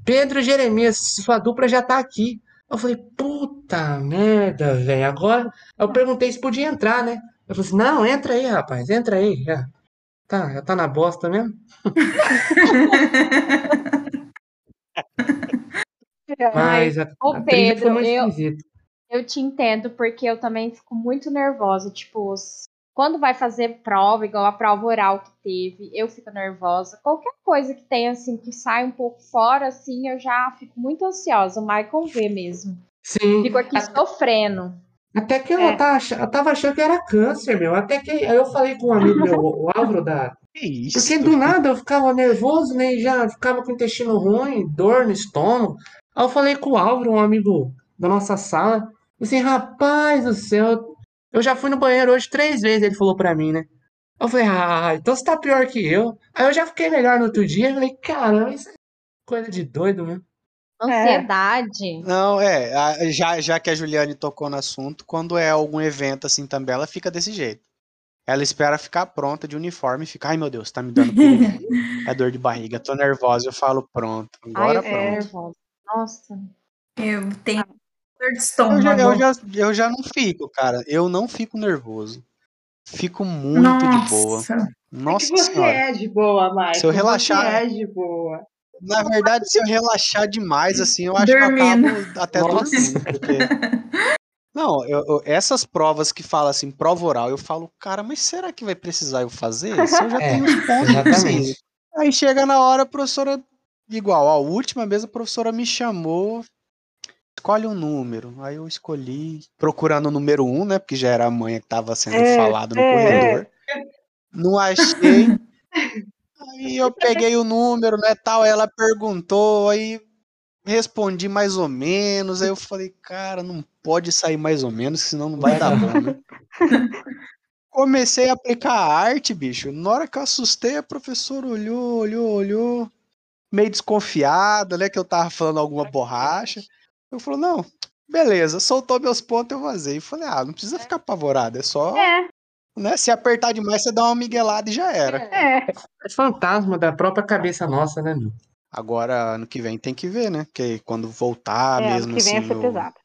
Speaker 7: Pedro e Jeremias, sua dupla já tá aqui. Eu falei, puta merda, velho. Agora. Eu perguntei se podia entrar, né? Eu falei assim, não, entra aí, rapaz, entra aí. Já tá, já tá na bosta mesmo. [laughs] Mas a,
Speaker 9: Ô,
Speaker 7: a trilha foi
Speaker 9: Pedro,
Speaker 7: muito
Speaker 9: eu-
Speaker 7: esquisita.
Speaker 9: Eu te entendo, porque eu também fico muito nervosa. Tipo, s- quando vai fazer prova, igual a prova oral que teve, eu fico nervosa. Qualquer coisa que tenha, assim, que sai um pouco fora, assim, eu já fico muito ansiosa. O Michael vê mesmo.
Speaker 7: Sim.
Speaker 9: Fico aqui sofrendo.
Speaker 7: Até que eu,
Speaker 9: É.
Speaker 7: tava, ach- eu tava achando que era câncer, meu. Até que aí eu falei com um amigo meu, o Álvaro, da,
Speaker 2: Que isso?
Speaker 7: Porque do nada eu ficava nervoso, né? E já ficava com o intestino ruim, dor no estômago. Aí eu falei com o Álvaro, um amigo da nossa sala, assim, rapaz do céu, eu já fui no banheiro hoje três vezes, ele falou pra mim, né? Eu falei, ah, então você tá pior que eu. Aí eu já fiquei melhor no outro dia, eu falei, caramba, isso é coisa de doido mesmo.
Speaker 9: Ansiedade.
Speaker 2: Não, é, já, já que a Juliane tocou no assunto, quando é algum evento assim também, ela fica desse jeito. Ela espera ficar pronta de uniforme e fica, ai meu Deus, tá me dando [laughs] é dor de barriga, tô nervosa, eu falo pronto,
Speaker 9: Ai,
Speaker 2: agora
Speaker 9: eu fico
Speaker 2: pronto.
Speaker 9: nervosa. Nossa.
Speaker 8: Eu tenho dor de
Speaker 2: Eu já, eu, já, eu já não fico, cara, eu não fico nervoso. Fico muito de boa.
Speaker 8: Nossa.
Speaker 2: Nossa
Speaker 4: que você
Speaker 2: senhora.
Speaker 4: é de boa, Michael.
Speaker 2: Se eu relaxar-
Speaker 4: Você é de boa.
Speaker 2: Na verdade, se eu relaxar demais, assim, eu acho que eu
Speaker 8: Dormindo.
Speaker 2: acabo até
Speaker 7: Nossa.
Speaker 2: dormindo, porque... [laughs] Não, eu- eu- essas provas que falam assim, prova oral, eu falo, cara, mas será que vai precisar eu fazer? Se eu já [laughs]
Speaker 7: É,
Speaker 2: tenho os pontos
Speaker 7: exatamente.
Speaker 2: preciso. Aí chega na hora, a professora, igual, a última vez a professora me chamou, escolhe um número. Aí eu escolhi, procurando o número um, né, porque já era a manha que tava sendo
Speaker 6: É,
Speaker 2: falado no
Speaker 6: é,
Speaker 2: corredor. Não achei. [laughs] Aí eu peguei o número, né, tal, ela perguntou, aí respondi mais ou menos, aí eu falei, cara, não pode sair mais ou menos, senão não vai dar bom, né? [laughs] Comecei a aplicar a arte, bicho. Na hora que eu assustei, a professora olhou, olhou, olhou, meio desconfiada, né, que eu tava falando alguma borracha. Eu falei, não, beleza, soltou meus pontos, eu vazei. Eu falei, ah, não precisa ficar apavorado, é só,
Speaker 6: É,
Speaker 2: né, se apertar demais, você dá uma miguelada e já era.
Speaker 6: é.
Speaker 7: É fantasma da própria cabeça nossa, né, meu?
Speaker 2: Agora, ano que vem tem que ver, né? Porque quando voltar
Speaker 6: é,
Speaker 2: mesmo
Speaker 6: ano que vem
Speaker 2: assim
Speaker 6: vai ser
Speaker 2: o-
Speaker 6: pesado.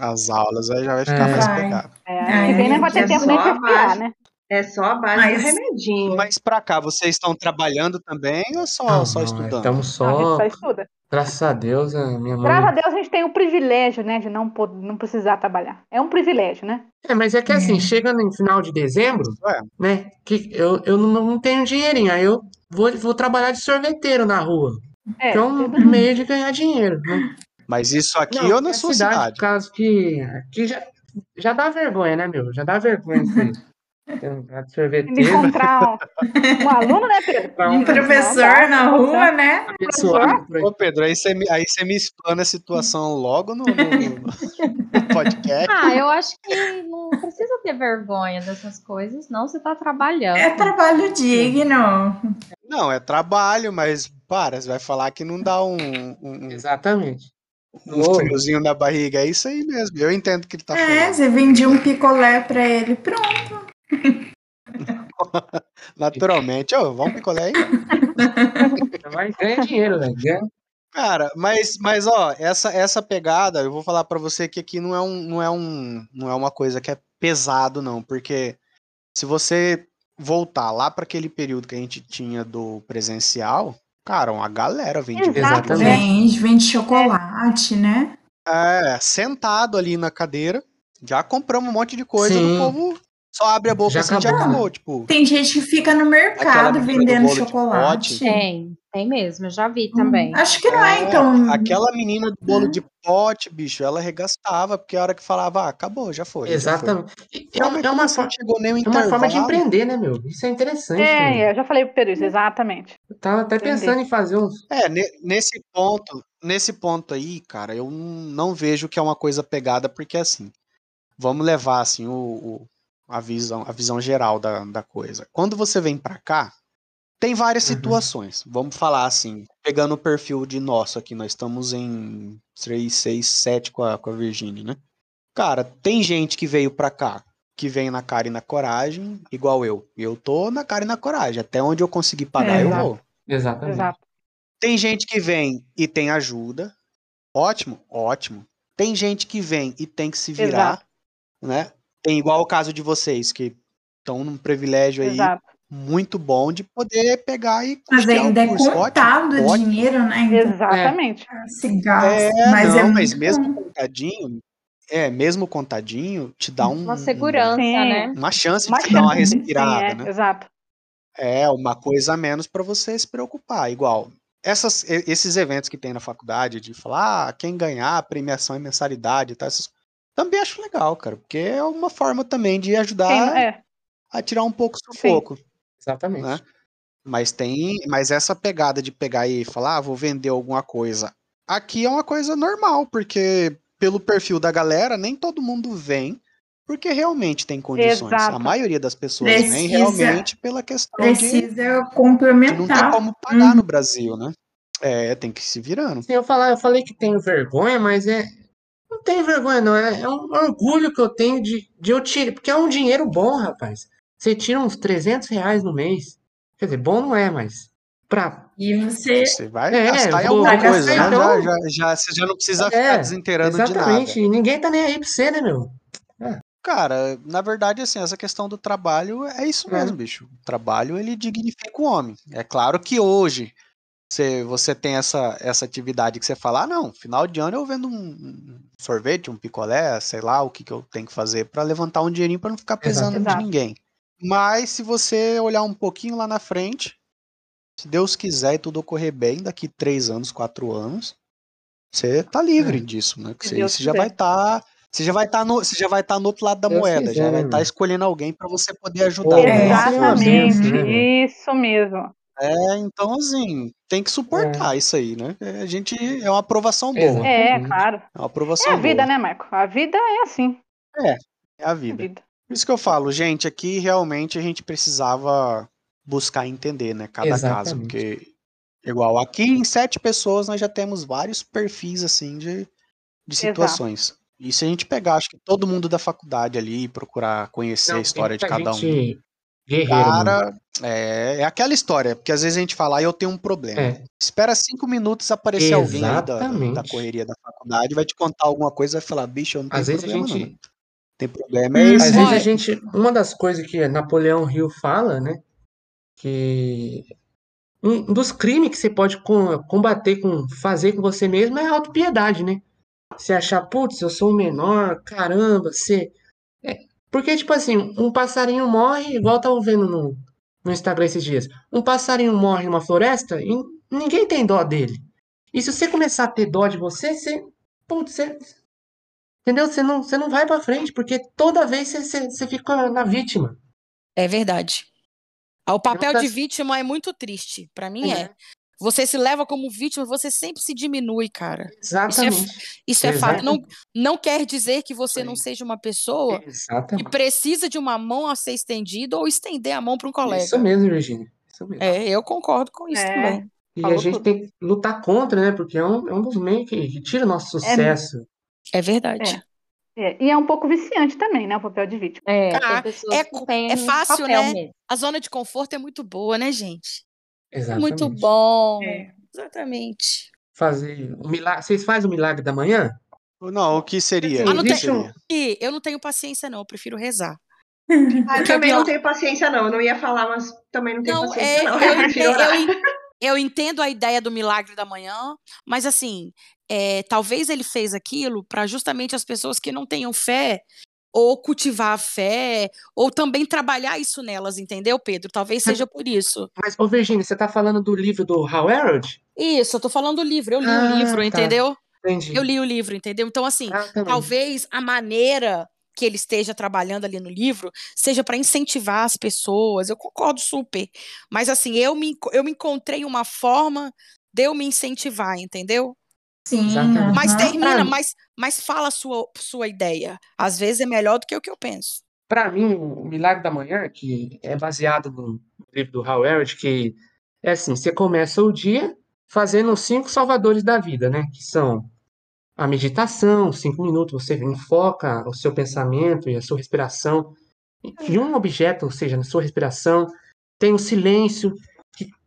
Speaker 2: as aulas, aí já vai ficar
Speaker 7: É.
Speaker 2: mais pegado.
Speaker 6: É, ano que vem não vai ter
Speaker 8: é
Speaker 6: tempo nem de
Speaker 4: a
Speaker 6: respirar, né?
Speaker 4: É só a base
Speaker 8: Mas-
Speaker 4: do remedinho.
Speaker 2: Mas pra cá, vocês estão trabalhando também ou só,
Speaker 7: Não,
Speaker 2: só
Speaker 7: não,
Speaker 2: estudando?
Speaker 7: Estamos
Speaker 6: Não, a gente
Speaker 7: só,
Speaker 6: só estuda.
Speaker 7: graças a Deus, a minha mãe.
Speaker 6: Graças a Deus a gente tem o privilégio, né, de não, pod- não precisar trabalhar. É um privilégio, né?
Speaker 7: É, mas é que assim,
Speaker 8: É.
Speaker 7: chega no final de dezembro,
Speaker 2: Ué,
Speaker 7: né? Que eu, eu não, não tenho dinheirinho, aí eu vou, vou trabalhar de sorveteiro na rua.
Speaker 6: É,
Speaker 7: Que é um
Speaker 6: tudo-
Speaker 7: meio de ganhar dinheiro, né?
Speaker 2: mas isso aqui
Speaker 7: Não,
Speaker 2: ou na
Speaker 7: é
Speaker 2: sua
Speaker 7: cidade,
Speaker 2: cidade?
Speaker 7: por causa que aqui já, já dá vergonha, né, meu? Já dá vergonha isso [laughs] um de sorveteiro,
Speaker 6: encontrar um, um aluno, né, Pedro?
Speaker 8: Um
Speaker 7: um
Speaker 8: professor na rua, né?
Speaker 7: aí.
Speaker 2: Ô, Pedro, aí você me, aí você me explana a situação logo no, no- no [laughs] podcast.
Speaker 9: Ah, eu acho que não precisa ter vergonha dessas coisas, não. Você tá trabalhando.
Speaker 8: É trabalho digno.
Speaker 2: Não, é trabalho, mas para, você vai falar que não dá um, um,
Speaker 7: Exatamente.
Speaker 2: um friozinho na barriga. É isso aí mesmo. Eu entendo que ele tá
Speaker 8: É,
Speaker 2: falando.
Speaker 8: você vendia um picolé pra ele. Pronto. [laughs]
Speaker 2: Naturalmente. Ô, vamos picolé aí? [laughs]
Speaker 7: Mas ganha dinheiro. Ganha.
Speaker 2: Cara, mas, mas ó, essa, essa pegada, eu vou falar pra você que aqui não é, um, não, é um, não é uma coisa que é pesado, não, porque se você voltar lá pra aquele período que a gente tinha do presencial, cara, uma galera vende
Speaker 6: né?
Speaker 8: Vende, vende chocolate, né?
Speaker 2: É, sentado ali na cadeira, já compramos um monte de coisa,
Speaker 7: Sim.
Speaker 2: o povo só abre a boca
Speaker 7: Já
Speaker 2: assim e já
Speaker 7: acabou.
Speaker 2: acabou, tipo.
Speaker 8: Tem gente que fica no mercado vendendo chocolate.
Speaker 9: Tem, tem mesmo, eu já vi também.
Speaker 8: Hum, Acho que não é,
Speaker 2: É,
Speaker 8: então.
Speaker 2: Aquela menina do bolo de pote, bicho, ela arregaçava, porque a hora que falava, ah, acabou, já foi. já foi.
Speaker 7: Exatamente. É, uma- é uma, fo-
Speaker 2: Não chegou nem
Speaker 7: é uma forma de empreender, né, meu? Isso é interessante. também.
Speaker 6: É, eu já falei pro Pedro isso, exatamente.
Speaker 7: Eu tava até
Speaker 6: Entendi.
Speaker 7: pensando em fazer uns.
Speaker 2: É, ne- nesse ponto, nesse ponto aí, cara, eu não vejo que é uma coisa pegada, porque assim, vamos levar assim o, o- a visão, a visão geral da, da coisa. Quando você vem pra cá, tem várias
Speaker 7: Uhum.
Speaker 2: situações. Vamos falar assim, pegando o perfil de nosso aqui, nós estamos em 3, 6, 7 com a, com a Virginia, né? Cara, tem gente que veio pra cá, que vem na cara e na coragem, igual eu. Eu tô na cara e na coragem. Até onde eu conseguir pagar, eu
Speaker 8: Exato.
Speaker 2: vou.
Speaker 7: Exatamente.
Speaker 6: Exato.
Speaker 2: Tem gente que vem e tem ajuda. Ótimo, ótimo. Tem gente que vem e tem que se virar,
Speaker 6: Exato.
Speaker 2: né? Tem igual o caso de vocês, que estão num privilégio aí
Speaker 6: Exato.
Speaker 2: muito bom de poder pegar e
Speaker 8: Mas
Speaker 2: custear
Speaker 8: ainda
Speaker 2: o
Speaker 8: é contado o dinheiro, né? Então,
Speaker 6: Exatamente.
Speaker 8: se gasta.
Speaker 2: É,
Speaker 8: mas
Speaker 2: não,
Speaker 8: é
Speaker 2: mas mesmo
Speaker 8: bom.
Speaker 2: contadinho, é, mesmo contadinho, te dá um,
Speaker 9: Uma segurança,
Speaker 6: Sim.
Speaker 9: né?
Speaker 2: uma chance
Speaker 6: Uma
Speaker 2: de te dar uma
Speaker 6: chance, sim,
Speaker 2: respirada,
Speaker 6: é,
Speaker 2: né?
Speaker 6: Exato.
Speaker 2: É, uma coisa a menos para você se preocupar. Igual, essas, esses eventos que tem na faculdade, de falar, ah, quem ganhar, premiação e mensalidade e tal, essas- também acho legal, cara, porque é uma forma também de ajudar
Speaker 6: é,
Speaker 2: a tirar um pouco o sufoco,
Speaker 7: Exatamente.
Speaker 2: né? Mas tem, mas essa pegada de pegar e falar, ah, vou vender alguma coisa, aqui é uma coisa normal, porque pelo perfil da galera, nem todo mundo vem, porque realmente tem condições. A
Speaker 6: Exato.
Speaker 2: maioria das pessoas vem
Speaker 8: Precisa-
Speaker 2: realmente pela questão de
Speaker 8: Precisa
Speaker 2: que não tem
Speaker 8: complementar.
Speaker 2: como pagar
Speaker 8: Uhum.
Speaker 2: no Brasil, né? É, tem que ir se virando.
Speaker 7: Sim, eu, falar, eu falei que tenho vergonha, mas é. Não tenho vergonha, não. É, é um orgulho que eu tenho de, de eu tirar. Porque é um dinheiro bom, rapaz. Você tira uns 300 reais no mês. Quer dizer, bom não é, mas. Pra.
Speaker 8: E você.
Speaker 2: Você vai
Speaker 7: É,
Speaker 2: gastar em alguma
Speaker 8: gastar,
Speaker 2: coisa, né?
Speaker 7: então.
Speaker 2: Já, já, já, você já não precisa ficar
Speaker 7: É,
Speaker 2: desinteirando de nada.
Speaker 7: exatamente. E ninguém tá nem aí pra você, né, meu?
Speaker 2: Cara, na verdade, assim, essa questão do trabalho é isso
Speaker 7: É.
Speaker 2: mesmo, bicho. O trabalho, ele dignifica o homem. É claro que hoje você, você tem essa, essa atividade que você fala, ah, não, final de ano eu vendo um, sorvete, um picolé, sei lá, o que, que eu tenho que fazer pra levantar um dinheirinho pra não ficar pesando
Speaker 6: Exato.
Speaker 2: de ninguém. Mas se você olhar um pouquinho lá na frente, se Deus quiser e tudo ocorrer bem, daqui três anos, quatro anos, você tá livre
Speaker 7: É.
Speaker 2: disso, né? Você, você já estar você já vai estar no, você já vai estar no outro lado da
Speaker 7: Deus
Speaker 2: moeda,
Speaker 7: quiser,
Speaker 2: já vai estar
Speaker 7: meu?
Speaker 2: escolhendo alguém para você poder ajudar.
Speaker 6: Exatamente.
Speaker 7: né?
Speaker 6: Isso mesmo.
Speaker 2: É, então assim, tem que suportar isso aí, né? É, A gente é uma aprovação boa,
Speaker 7: Exato.
Speaker 6: É,
Speaker 7: Exatamente.
Speaker 6: claro.
Speaker 2: é uma
Speaker 6: É
Speaker 2: aprovação
Speaker 6: a vida,
Speaker 2: boa.
Speaker 6: né, Marco? A vida é assim.
Speaker 2: É a
Speaker 6: A
Speaker 2: vida.
Speaker 6: vida.
Speaker 2: Por isso que eu falo, gente, aqui realmente a gente precisava buscar entender, né, cada caso,
Speaker 7: Exatamente.
Speaker 2: porque igual aqui em sete pessoas nós já temos vários perfis assim de, de situações. E se a gente pegar, acho que todo mundo da faculdade ali, procurar conhecer
Speaker 7: Não,
Speaker 2: a história de cada
Speaker 7: muita
Speaker 2: um,
Speaker 7: gente Guerreiro.
Speaker 2: Cara, é, é aquela história, porque às vezes a gente fala, ah, eu tenho um problema.
Speaker 7: É.
Speaker 2: Espera cinco minutos aparecer alguém aí da, da
Speaker 7: Exatamente.
Speaker 2: correria da faculdade, vai te contar alguma coisa, vai falar, bicho, eu não tenho
Speaker 7: Às vezes a
Speaker 2: problema
Speaker 7: gente-
Speaker 2: não. Tem problema é esse.
Speaker 7: Às vezes a gente. Uma das coisas que Napoleão Hill fala, né? Que um dos crimes que você pode com- combater com fazer com você mesmo é a autopiedade, né? Você achar, putz, eu sou o menor, caramba, você. É, porque, tipo assim, um passarinho morre, igual eu tava vendo no, no Instagram esses dias. Um passarinho morre numa floresta e ninguém tem dó dele. E se você começar a ter dó de você, você. Putz, você. Entendeu? Você não, você não vai pra frente, porque toda vez você, você, você fica na vítima.
Speaker 5: É verdade. Ah, O papel de
Speaker 7: das-
Speaker 5: vítima é muito triste. Pra mim
Speaker 7: É.
Speaker 5: é. Você se leva como vítima, você sempre se diminui, cara.
Speaker 7: Exatamente.
Speaker 5: Isso é fato. Não, não quer dizer que você não
Speaker 7: Isso
Speaker 5: seja uma pessoa que
Speaker 7: Exatamente.
Speaker 5: precisa de uma mão a ser estendida ou estender a mão para um colega.
Speaker 7: Isso mesmo, Virginia. Isso mesmo.
Speaker 5: É, eu concordo com isso
Speaker 6: É.
Speaker 5: também.
Speaker 7: E a
Speaker 6: falou
Speaker 7: gente
Speaker 6: tudo.
Speaker 7: tem que lutar contra, né? Porque é um, é um dos meios que, que tira o nosso sucesso.
Speaker 5: É verdade.
Speaker 6: É, e é um pouco viciante também, né? O papel de vítima.
Speaker 9: É,
Speaker 5: Ah, é
Speaker 9: que
Speaker 5: é fácil,
Speaker 9: papel
Speaker 5: né?
Speaker 9: mesmo.
Speaker 5: A zona de conforto é muito boa, né, gente? É
Speaker 7: Exatamente.
Speaker 5: muito bom.
Speaker 6: É.
Speaker 5: Exatamente.
Speaker 7: Fazer o milagre. Vocês fazem o milagre da manhã?
Speaker 2: Não, o que seria?
Speaker 5: Ah, não
Speaker 2: o que
Speaker 5: tem-
Speaker 2: seria?
Speaker 5: E eu não tenho paciência, não. Eu prefiro rezar.
Speaker 4: Ah, eu também
Speaker 5: pior-
Speaker 4: não tenho paciência, não. Eu não ia falar, mas também não tenho
Speaker 5: Não,
Speaker 4: paciência,
Speaker 5: é,
Speaker 4: não.
Speaker 5: eu, [laughs]
Speaker 4: Eu
Speaker 5: eu eu entendo a ideia do milagre da manhã, mas assim, é, talvez ele fez aquilo para justamente as pessoas que não tenham fé, ou cultivar a fé, ou também trabalhar isso nelas, entendeu, Pedro? Talvez seja por isso. [laughs]
Speaker 7: Mas, ô Virginia, você tá falando do livro do Hal Elrod?
Speaker 5: Isso, eu tô falando do livro, eu li
Speaker 7: Ah,
Speaker 5: o livro,
Speaker 7: tá.
Speaker 5: entendeu?
Speaker 7: Entendi.
Speaker 5: Eu li o livro, entendeu? Então, assim,
Speaker 7: Ah, também.
Speaker 5: talvez a maneira que ele esteja trabalhando ali no livro seja para incentivar as pessoas. Eu concordo super. Mas assim, eu me, eu me encontrei uma forma de eu me incentivar, entendeu?
Speaker 8: Sim,
Speaker 7: Exatamente.
Speaker 5: Mas termina, mas, mas fala a sua, sua ideia. Às vezes é melhor do que o que eu penso.
Speaker 7: Para mim, o Milagre da Manhã, que é baseado no livro do Hal Elrod, que é assim, você começa o dia fazendo os cinco salvadores da vida, né? Que são a meditação, cinco minutos, você enfoca o seu pensamento e a sua respiração em um objeto, ou seja, na sua respiração. Tem o silêncio.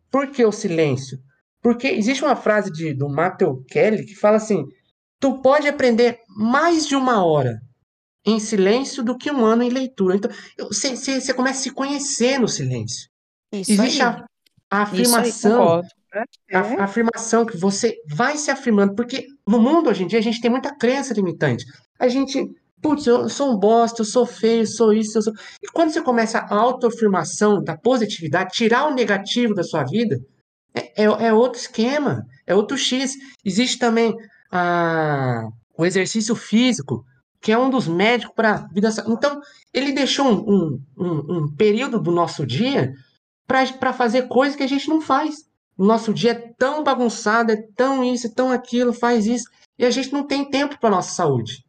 Speaker 7: Por que o silêncio? Porque existe uma frase de, do Matthew Kelly que fala assim, tu pode aprender mais de uma hora em silêncio do que um ano em leitura. Então, você começa a se conhecer no silêncio.
Speaker 5: Isso
Speaker 7: Existe
Speaker 5: aí.
Speaker 7: a, a
Speaker 5: Isso aí,
Speaker 7: afirmação,
Speaker 5: concordo.
Speaker 7: a, a afirmação que você vai se afirmando, porque no mundo hoje em dia a gente tem muita crença limitante. A gente, putz, eu sou um bosta, eu sou feio, eu sou isso, eu sou. E quando você começa a autoafirmação da positividade, tirar o negativo da sua vida, é, é, é outro esquema, é outro X. Existe também a, o exercício físico, que é um dos médicos para vida. sa- Então, ele deixou um, um, um, um período do nosso dia para fazer coisas que a gente não faz. O nosso dia é tão bagunçado, é tão isso, é tão aquilo, faz isso, e a gente não tem tempo para nossa saúde.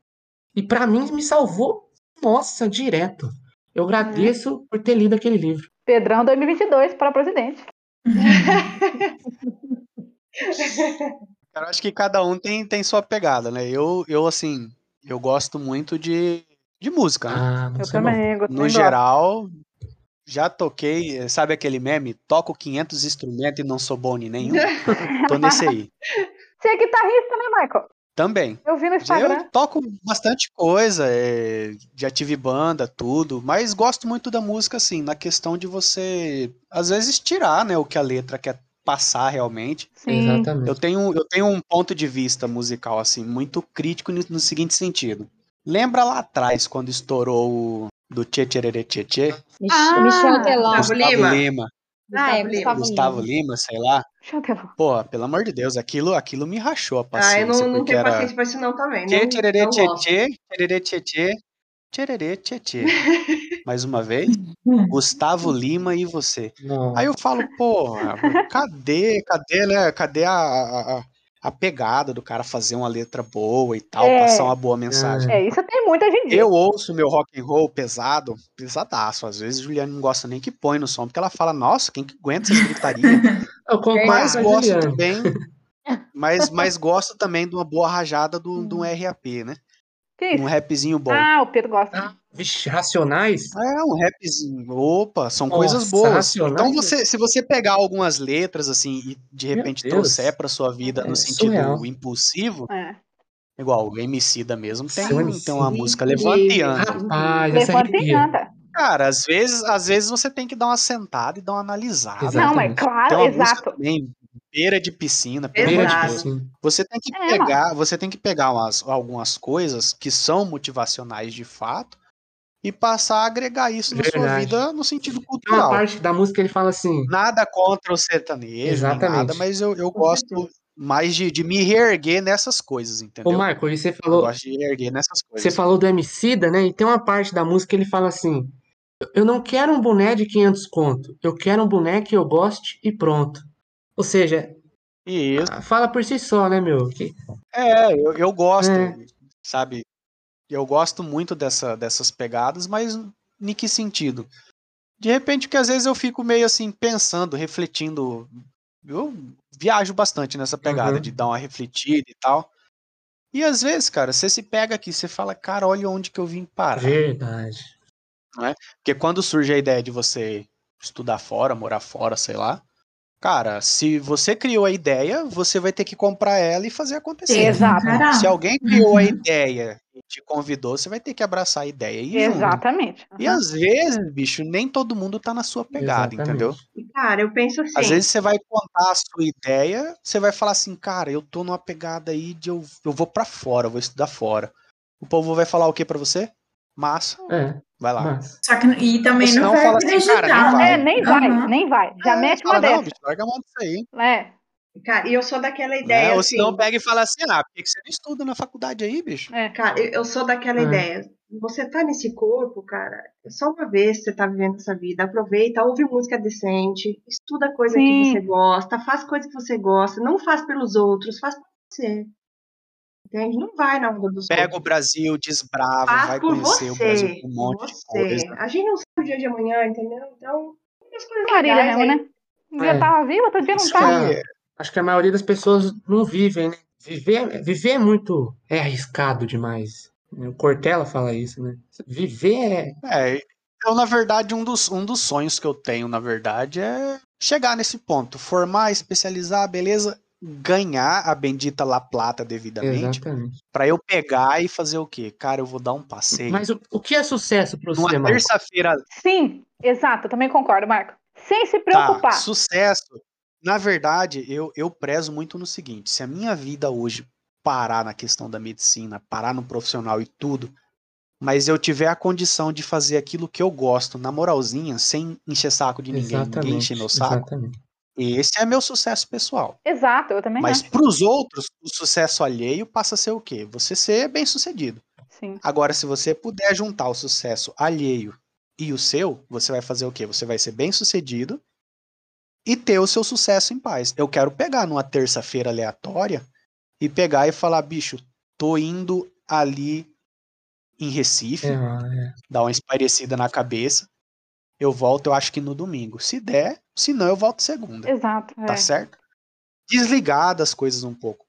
Speaker 7: E para mim me salvou, nossa, direto. Eu agradeço por ter lido aquele livro.
Speaker 6: Pedrão 2022 para presidente. [laughs]
Speaker 2: Eu acho que cada um tem, tem sua pegada, né? Eu, eu assim, eu gosto muito de, de música, né?
Speaker 7: Ah,
Speaker 6: Eu
Speaker 7: você é bom.
Speaker 6: também, gosto
Speaker 2: No geral, já toquei, sabe aquele meme? Toco 500 instrumentos e não sou bom em nenhum. [laughs] Tô nesse aí.
Speaker 6: Você é guitarrista, né, Michael?
Speaker 2: Também.
Speaker 6: Eu vi no Instagram.
Speaker 2: Eu toco bastante coisa, é, já tive banda, tudo, mas gosto muito da música, assim, na questão de você, às vezes, tirar, né, o que a letra quer passar realmente.
Speaker 6: Sim.
Speaker 7: Exatamente.
Speaker 2: Eu tenho, eu tenho um ponto de vista musical, assim, muito crítico no, no seguinte sentido. Lembra lá atrás, quando estourou o do Tchê Tchererê Tchê Tchê?
Speaker 6: Ah,
Speaker 9: Michel Teló.
Speaker 4: Gustavo Lima.
Speaker 2: Lima.
Speaker 4: Ah,
Speaker 9: É. Gustavo
Speaker 2: Gustavo
Speaker 9: Lima.
Speaker 2: Lima, sei lá. Pô, pelo amor de Deus, aquilo, aquilo me rachou a
Speaker 4: Ah,
Speaker 2: paciência,
Speaker 4: eu não, não tenho
Speaker 2: era...
Speaker 4: paciência pra isso não também.
Speaker 2: Tchê, tchererê,
Speaker 4: não
Speaker 2: tchê, tchê, tchererê, tchê, tchê, tchererê, tchê, tchê. [laughs] Mais uma vez, [laughs] Gustavo Lima e você.
Speaker 7: Não.
Speaker 2: Aí eu falo, porra, cadê, cadê, né, cadê a, a, a- pegada do cara fazer uma letra boa e tal,
Speaker 6: É.
Speaker 2: passar uma boa mensagem.
Speaker 6: É, isso tem em dia.
Speaker 2: Eu ouço meu rock and roll pesado, pesadaço. Às vezes Juliana não gosta nem que põe no som, porque ela fala, nossa, quem que aguenta essas gritarias? [laughs]
Speaker 7: Eu concordo
Speaker 2: Mas gosto
Speaker 7: Juliana.
Speaker 2: também. [laughs] Mas, mas gosto também de uma boa rajada do, do RAP, né?
Speaker 6: Que isso?
Speaker 2: Um rapzinho bom.
Speaker 6: Ah, o Pedro gosta.
Speaker 7: Ah, vixe, Racionais?
Speaker 2: É, um rapzinho. Opa, são
Speaker 7: Nossa,
Speaker 2: coisas boas.
Speaker 7: Racionais
Speaker 2: Então,
Speaker 7: é-
Speaker 2: você, se você pegar algumas letras assim e de repente trouxer pra sua vida
Speaker 7: É
Speaker 2: no sentido
Speaker 7: surreal.
Speaker 2: impulsivo,
Speaker 6: É.
Speaker 2: igual o MC da mesmo tem,
Speaker 7: MC.
Speaker 2: tem uma música.
Speaker 7: Rapaz, essa
Speaker 6: Levanta e anda.
Speaker 2: Cara, às vezes, às vezes você tem que dar uma sentada e dar uma analisada.
Speaker 7: Exato.
Speaker 6: Não, mas
Speaker 7: Exatamente.
Speaker 2: Tem
Speaker 6: claro, exato.
Speaker 2: também, beira de piscina,
Speaker 7: Beira
Speaker 2: de
Speaker 7: piscina.
Speaker 2: Você tem que
Speaker 6: É,
Speaker 2: pegar, você tem que pegar umas, algumas coisas que são motivacionais de fato e passar a agregar isso na sua
Speaker 7: Verdade.
Speaker 2: vida no sentido
Speaker 7: Tem uma
Speaker 2: cultural.
Speaker 7: parte da música que ele fala assim.
Speaker 2: Nada contra o sertanejo,
Speaker 7: Exatamente.
Speaker 2: nada, mas eu, eu gosto mais de, de me reerguer nessas coisas,
Speaker 7: Ô,
Speaker 2: entendeu?
Speaker 7: Michael, e você
Speaker 2: Eu
Speaker 7: falou,
Speaker 2: gosto de reerguer nessas
Speaker 7: você
Speaker 2: coisas.
Speaker 7: falou do Emicida, né? E tem uma parte da música que ele fala assim: Eu não quero um boné de 500 conto. Eu quero um boné que eu goste e pronto. Ou seja,
Speaker 2: isso.
Speaker 7: fala por si só, né, meu? Que-
Speaker 2: É, eu, eu gosto,
Speaker 7: É.
Speaker 2: sabe? Eu gosto muito dessa, dessas pegadas, mas em que sentido? De repente, que às vezes eu fico meio assim, pensando, refletindo. Eu viajo bastante nessa pegada
Speaker 7: Uhum.
Speaker 2: de dar uma refletida e tal. E às vezes, cara, você se pega aqui, você fala, cara, olha onde que eu vim parar.
Speaker 7: Verdade.
Speaker 2: Porque quando surge a ideia de você estudar fora, morar fora, sei lá, cara, se você criou a ideia, você vai ter que comprar ela e fazer acontecer.
Speaker 6: Exato.
Speaker 2: Se alguém criou a
Speaker 8: Uhum.
Speaker 2: ideia e te convidou, você vai ter que abraçar a ideia e.
Speaker 6: Exatamente.
Speaker 2: E às vezes, bicho, nem todo mundo tá na sua pegada,
Speaker 7: Exatamente.
Speaker 2: entendeu?
Speaker 4: Cara, eu penso assim.
Speaker 2: Às vezes você vai contar a sua ideia, você vai falar assim, cara, eu tô numa pegada aí de eu, eu vou pra fora, eu vou estudar fora. O povo vai falar o que pra você? Massa,
Speaker 7: É,
Speaker 2: vai lá.
Speaker 7: mas.
Speaker 8: Só que e também não
Speaker 2: senão
Speaker 8: vai
Speaker 2: fala assim,
Speaker 8: acreditar,
Speaker 2: cara, nem vai.
Speaker 8: né?
Speaker 6: É, nem vai,
Speaker 8: Aham.
Speaker 6: nem vai. Já
Speaker 2: É,
Speaker 6: mete uma
Speaker 2: fala, não,
Speaker 6: dessa.
Speaker 2: bicho, larga a mão disso aí.
Speaker 6: É,
Speaker 4: Cara, e eu sou daquela
Speaker 2: Né?
Speaker 4: ideia.
Speaker 2: Ou
Speaker 4: assim,
Speaker 2: senão pega e fala assim, ah, por que que você não estuda na faculdade aí, bicho?
Speaker 6: é.
Speaker 4: Cara, eu, eu sou daquela
Speaker 7: É.
Speaker 4: ideia. Você tá nesse corpo, cara, é só uma vez que você tá vivendo essa vida. Aproveita, ouve música decente, estuda coisa que
Speaker 6: Sim.
Speaker 4: você gosta, faz coisa que você gosta, não faz pelos outros, faz por você. Entende? Não vai na onda dos
Speaker 2: Pega o
Speaker 4: outros.
Speaker 2: Brasil, desbrava,
Speaker 4: Faz
Speaker 2: vai conhecer
Speaker 4: você,
Speaker 2: o Brasil com um monte de coisa.
Speaker 4: A gente não sabe o dia de amanhã, entendeu? Então, as coisas
Speaker 6: Marília
Speaker 4: legais
Speaker 6: mesmo, né? Um dia
Speaker 7: É.
Speaker 6: tava viva, outro dia não
Speaker 2: Isso
Speaker 6: tá.
Speaker 2: aí.
Speaker 7: Acho que a maioria das pessoas não vivem, né? Viver, viver é muito. É arriscado demais. O Cortella fala isso, né? Viver é.
Speaker 2: É, eu, na verdade, um dos, um dos sonhos que eu tenho, na verdade, é chegar nesse ponto. Formar, especializar, beleza. Ganhar a bendita La Plata devidamente, pra eu pegar e fazer o quê? Cara, eu vou dar um passeio.
Speaker 7: Mas o, o que é sucesso para você,
Speaker 2: Numa
Speaker 7: Marco?
Speaker 2: terça-feira
Speaker 6: Sim, exato, eu também concordo, Marco. Sem se
Speaker 2: Tá,
Speaker 6: preocupar.
Speaker 2: sucesso. Na verdade, eu, eu prezo muito no seguinte: se a minha vida hoje parar na questão da medicina, parar no profissional e tudo, mas eu tiver a condição de fazer aquilo que eu gosto, na moralzinha, sem encher saco de ninguém, ninguém
Speaker 7: Exatamente.
Speaker 2: encher meu saco,
Speaker 7: Exatamente.
Speaker 2: Esse é meu sucesso pessoal.
Speaker 6: Exato, eu também
Speaker 2: Mas
Speaker 6: acho.
Speaker 2: pros outros, o sucesso alheio passa a ser o quê? Você ser bem sucedido.
Speaker 6: Sim.
Speaker 2: Agora, se você puder juntar o sucesso alheio e o seu, você vai fazer o quê? Você vai ser bem sucedido e ter o seu sucesso em paz. Eu quero pegar numa terça-feira aleatória e pegar e falar, bicho, tô indo ali em Recife,
Speaker 7: É, é.
Speaker 2: dar uma espairecida na cabeça. Eu volto, eu acho que no domingo. Se der, se não, eu volto segunda.
Speaker 6: Exato. é.
Speaker 2: Tá certo? Desligar das coisas um pouco,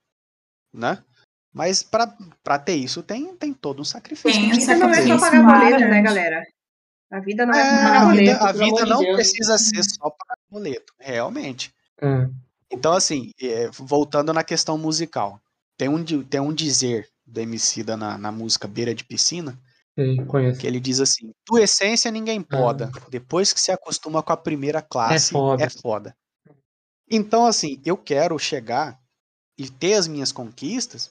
Speaker 2: né? Mas pra pra ter isso tem, tem todo um sacrifício. A
Speaker 4: vida não é só pagar boleto, né, galera? A vida não é,
Speaker 2: É,
Speaker 4: só pagar
Speaker 2: a vida, a vida não
Speaker 7: Deus.
Speaker 2: precisa ser só para boleto, realmente.
Speaker 7: É.
Speaker 2: Então, assim, é, voltando na questão musical, tem um, tem um dizer do Emicida na, na música Beira de Piscina,
Speaker 7: Sei, conheço.
Speaker 2: que ele diz assim, tua essência ninguém poda, depois que se acostuma com a primeira classe,
Speaker 7: foda.
Speaker 2: é foda. Então, assim, eu quero chegar e ter as minhas conquistas,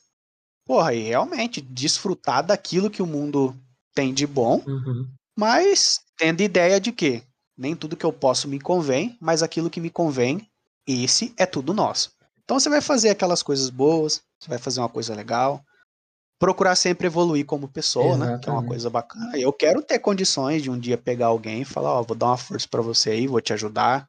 Speaker 2: porra, e realmente desfrutar daquilo que o mundo tem de bom,
Speaker 7: Uhum.
Speaker 2: mas tendo ideia de que nem tudo que eu posso me convém, mas aquilo que me convém, esse é tudo nosso. Então você vai fazer aquelas coisas boas, você vai fazer uma coisa legal, procurar sempre evoluir como pessoa, né? Que é uma
Speaker 7: Exatamente.
Speaker 2: coisa bacana. Eu quero ter condições de um dia pegar alguém e falar, ó, vou dar uma força pra você aí, vou te ajudar.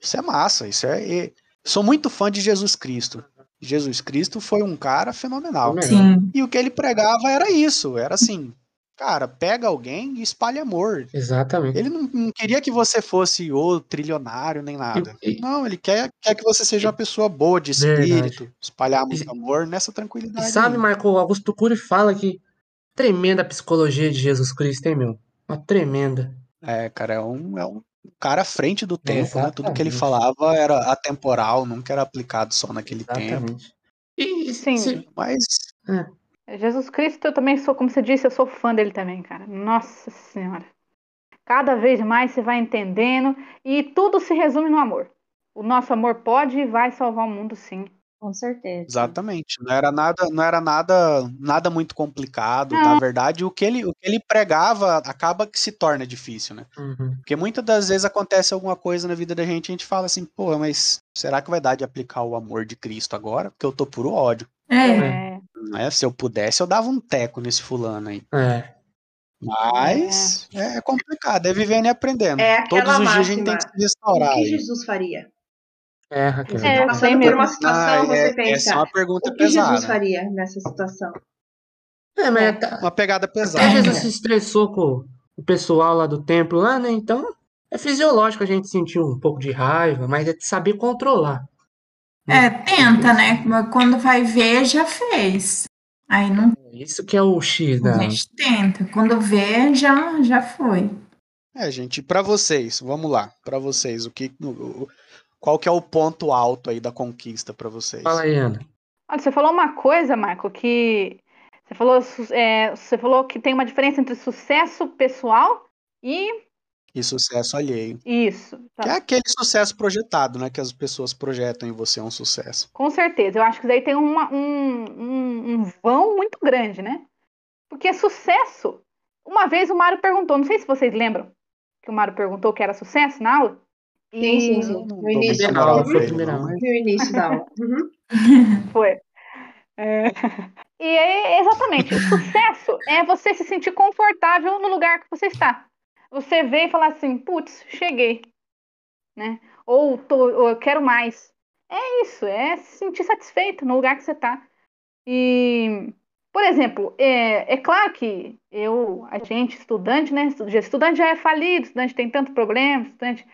Speaker 2: Isso é massa, isso é. e- Sou muito fã de Jesus Cristo. Jesus Cristo foi um cara fenomenal.
Speaker 8: Sim.
Speaker 2: E o que ele pregava era isso, era assim, cara, pega alguém e espalhe amor.
Speaker 7: Exatamente.
Speaker 2: Ele não, não queria que você fosse o trilionário nem nada.
Speaker 7: E- e-
Speaker 2: Não, ele quer, quer que você seja uma pessoa boa de
Speaker 7: Verdade.
Speaker 2: espírito, espalhar muito
Speaker 7: E-
Speaker 2: amor nessa
Speaker 7: E
Speaker 2: tranquilidade.
Speaker 7: sabe,
Speaker 2: aí.
Speaker 7: Marco, o Augusto Cury fala que tremenda psicologia de Jesus Cristo, hein, meu? Uma tremenda.
Speaker 2: É, cara, é um, é um cara à frente do tempo, né? Tudo que ele falava era atemporal, nunca era aplicado só naquele tempo.
Speaker 7: Exatamente. E
Speaker 6: Sim.
Speaker 7: se-
Speaker 2: Mas
Speaker 6: Jesus Cristo, eu também sou, como você disse, eu sou fã dele também, cara. Nossa Senhora. Cada vez mais você vai entendendo e tudo se resume no amor. O nosso amor pode e vai salvar o mundo, sim.
Speaker 9: Com certeza.
Speaker 2: Exatamente. Não era nada, não era nada, nada muito complicado.
Speaker 6: Não.
Speaker 2: Na verdade, o que ele, o que ele pregava acaba que se torna difícil, né?
Speaker 7: Uhum.
Speaker 2: Porque muitas das vezes acontece alguma coisa na vida da gente e a gente fala assim, pô, mas será que vai dar de aplicar o amor de Cristo agora? Porque eu tô puro ódio.
Speaker 8: É.
Speaker 6: É,
Speaker 2: Né? Se eu pudesse, eu dava um teco nesse fulano aí.
Speaker 7: É.
Speaker 2: Mas é, complicado, é vivendo e aprendendo.
Speaker 4: É aquela
Speaker 2: Todos os dias a gente tem que se
Speaker 4: O
Speaker 2: restaurar.
Speaker 4: que
Speaker 2: aí.
Speaker 4: Jesus faria?
Speaker 7: É, Raquel.
Speaker 6: É,
Speaker 4: tá passando por uma situação,
Speaker 2: Ah,
Speaker 4: você
Speaker 2: é-
Speaker 4: pensa,
Speaker 2: essa é uma pergunta
Speaker 4: o que Jesus
Speaker 2: pesada.
Speaker 4: faria nessa situação?
Speaker 7: É, mas tá-
Speaker 2: Uma pegada
Speaker 7: até
Speaker 2: pesada.
Speaker 7: Jesus se estressou com o pessoal lá do templo lá, né? Então é fisiológico a gente sentir um pouco de raiva, mas é de saber controlar.
Speaker 8: É, tenta, né? Quando vai ver, já fez. Aí não
Speaker 7: Isso que é o X da.
Speaker 8: a gente tenta. Quando vê, já, já foi.
Speaker 2: É, gente, pra vocês, vamos lá, Pra vocês, o que, o- qual que é o ponto alto aí da conquista pra vocês?
Speaker 7: Fala aí, Ana.
Speaker 6: Olha, você falou uma coisa, Marco, que você falou, é, você falou que tem uma diferença entre sucesso pessoal e
Speaker 2: E sucesso alheio.
Speaker 6: isso. tá?
Speaker 2: Que é aquele sucesso projetado, né? Que as pessoas projetam em você um sucesso.
Speaker 6: Com certeza. Eu acho que daí tem uma- um, um, um vão muito grande, né? Porque sucesso. Uma vez o Mário perguntou, não sei se vocês lembram, que o Mário perguntou o que era sucesso na aula. E
Speaker 4: Sim, sim, sim. No início da aula.
Speaker 7: Foi
Speaker 4: No início da aula. Uhum. [laughs]
Speaker 6: Foi. É. E é exatamente, o sucesso é você se sentir confortável no lugar que você está. Você vê e falar assim, putz, cheguei, né? Ou, tô, ou eu quero mais. É isso, é se sentir satisfeito no lugar que você está. E, por exemplo, é, é claro que eu, a gente, estudante, né? estu- Estudante já é falido, estudante tem tanto problema, estudante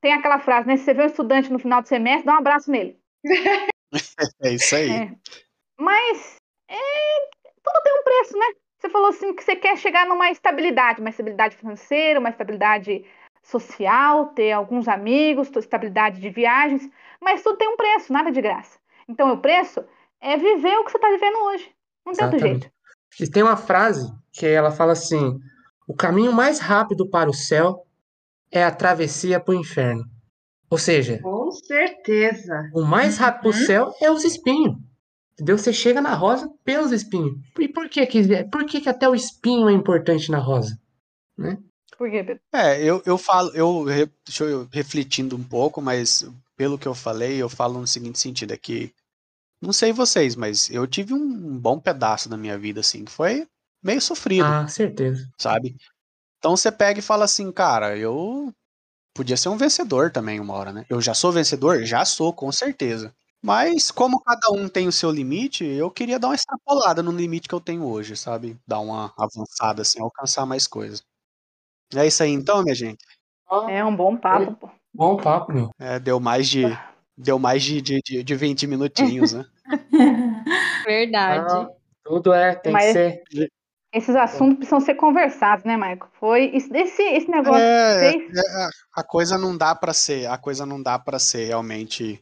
Speaker 6: tem aquela frase, né? Se você vê um estudante no final do semestre, dá um abraço nele. [laughs]
Speaker 2: É isso aí.
Speaker 6: É. Mas é, tudo tem um preço, né? Você falou assim que você quer chegar numa estabilidade, uma estabilidade financeira, uma estabilidade social, ter alguns amigos, estabilidade de viagens, mas tudo tem um preço, nada de graça. Então, o preço é viver o que você está vivendo hoje. Não tem outro
Speaker 7: Exatamente.
Speaker 6: jeito.
Speaker 7: E tem uma frase que ela fala assim: o caminho mais rápido para o céu é a travessia para o inferno. Ou seja,
Speaker 4: Com certeza.
Speaker 7: o mais rápido para o
Speaker 4: Uhum.
Speaker 7: céu é os espinhos. Entendeu? Você chega na rosa pelos espinhos. E por que que, por que, que até o espinho é importante na rosa?
Speaker 6: Por quê, Pedro?
Speaker 2: É, eu, eu falo, eu, deixa eu refletindo um pouco, mas pelo que eu falei, eu falo no seguinte sentido, é que, não sei vocês, mas eu tive um bom pedaço da minha vida, assim, que foi meio sofrido,
Speaker 7: Ah, certeza.
Speaker 2: sabe? Então você pega e fala assim, cara, eu podia ser um vencedor também uma hora, né? Eu já sou vencedor? Já sou, com certeza. Mas como cada um tem o seu limite, eu queria dar uma extrapolada no limite que eu tenho hoje, sabe? Dar uma avançada, assim, alcançar mais coisas. É isso aí então, minha gente?
Speaker 6: É um bom papo, pô.
Speaker 7: Bom papo, meu.
Speaker 2: É, deu mais de. Deu mais de, de, de, de 20 minutinhos, né? [laughs]
Speaker 9: Verdade.
Speaker 7: Ah, tudo é, tem
Speaker 6: Mas-
Speaker 7: que ser.
Speaker 6: Esses assuntos precisam ser conversados, né, Maico? Foi esse, esse, negócio
Speaker 2: É,
Speaker 6: que fez.
Speaker 2: é, a coisa não dá pra ser, a coisa não dá para ser realmente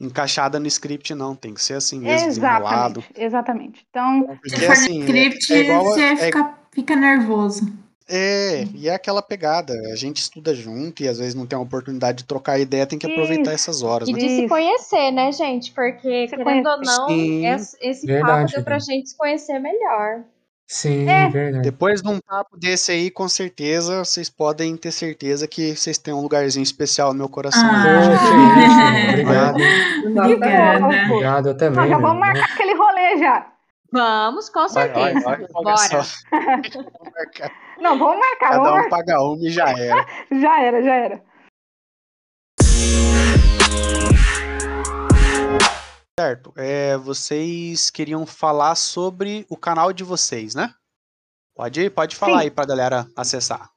Speaker 2: encaixada no script, não. Tem que ser assim mesmo, desenrolado.
Speaker 6: Exatamente, exatamente. Então,
Speaker 2: Porque
Speaker 8: Se for
Speaker 2: assim,
Speaker 8: script,
Speaker 2: é, é igual
Speaker 8: você
Speaker 2: é-
Speaker 8: fica, fica nervoso.
Speaker 2: é, e é aquela pegada. A gente estuda junto e às vezes não tem a oportunidade de trocar ideia, tem que aproveitar
Speaker 6: Isso.
Speaker 2: essas horas,
Speaker 9: E
Speaker 2: né?
Speaker 9: de se conhecer, né, gente? Porque,
Speaker 6: Se
Speaker 9: querendo ou
Speaker 6: conhecer.
Speaker 9: não,
Speaker 2: Sim.
Speaker 9: esse, esse
Speaker 7: Verdade,
Speaker 9: papo deu pra gente se conhecer melhor.
Speaker 7: Sim,
Speaker 6: É.
Speaker 7: verdade.
Speaker 2: Depois de um papo desse aí, com certeza, vocês podem ter certeza que vocês têm um lugarzinho especial no meu coração.
Speaker 8: Ah. [laughs]
Speaker 7: obrigado.
Speaker 8: Obrigada.
Speaker 7: Obrigado, eu
Speaker 6: Não,
Speaker 7: também.
Speaker 6: já vamos marcar aquele rolê já.
Speaker 9: Vamos, com certeza.
Speaker 2: olha, olha
Speaker 9: Bora.
Speaker 2: só. Vamos [laughs] marcar.
Speaker 6: Não, vamos marcar,
Speaker 2: Cada
Speaker 6: vamos
Speaker 2: um paga uma e já era. [laughs]
Speaker 6: Já era, já era.
Speaker 2: Certo. É, vocês queriam falar sobre o canal de vocês, né? Pode, pode falar
Speaker 6: Sim.
Speaker 2: aí pra galera acessar.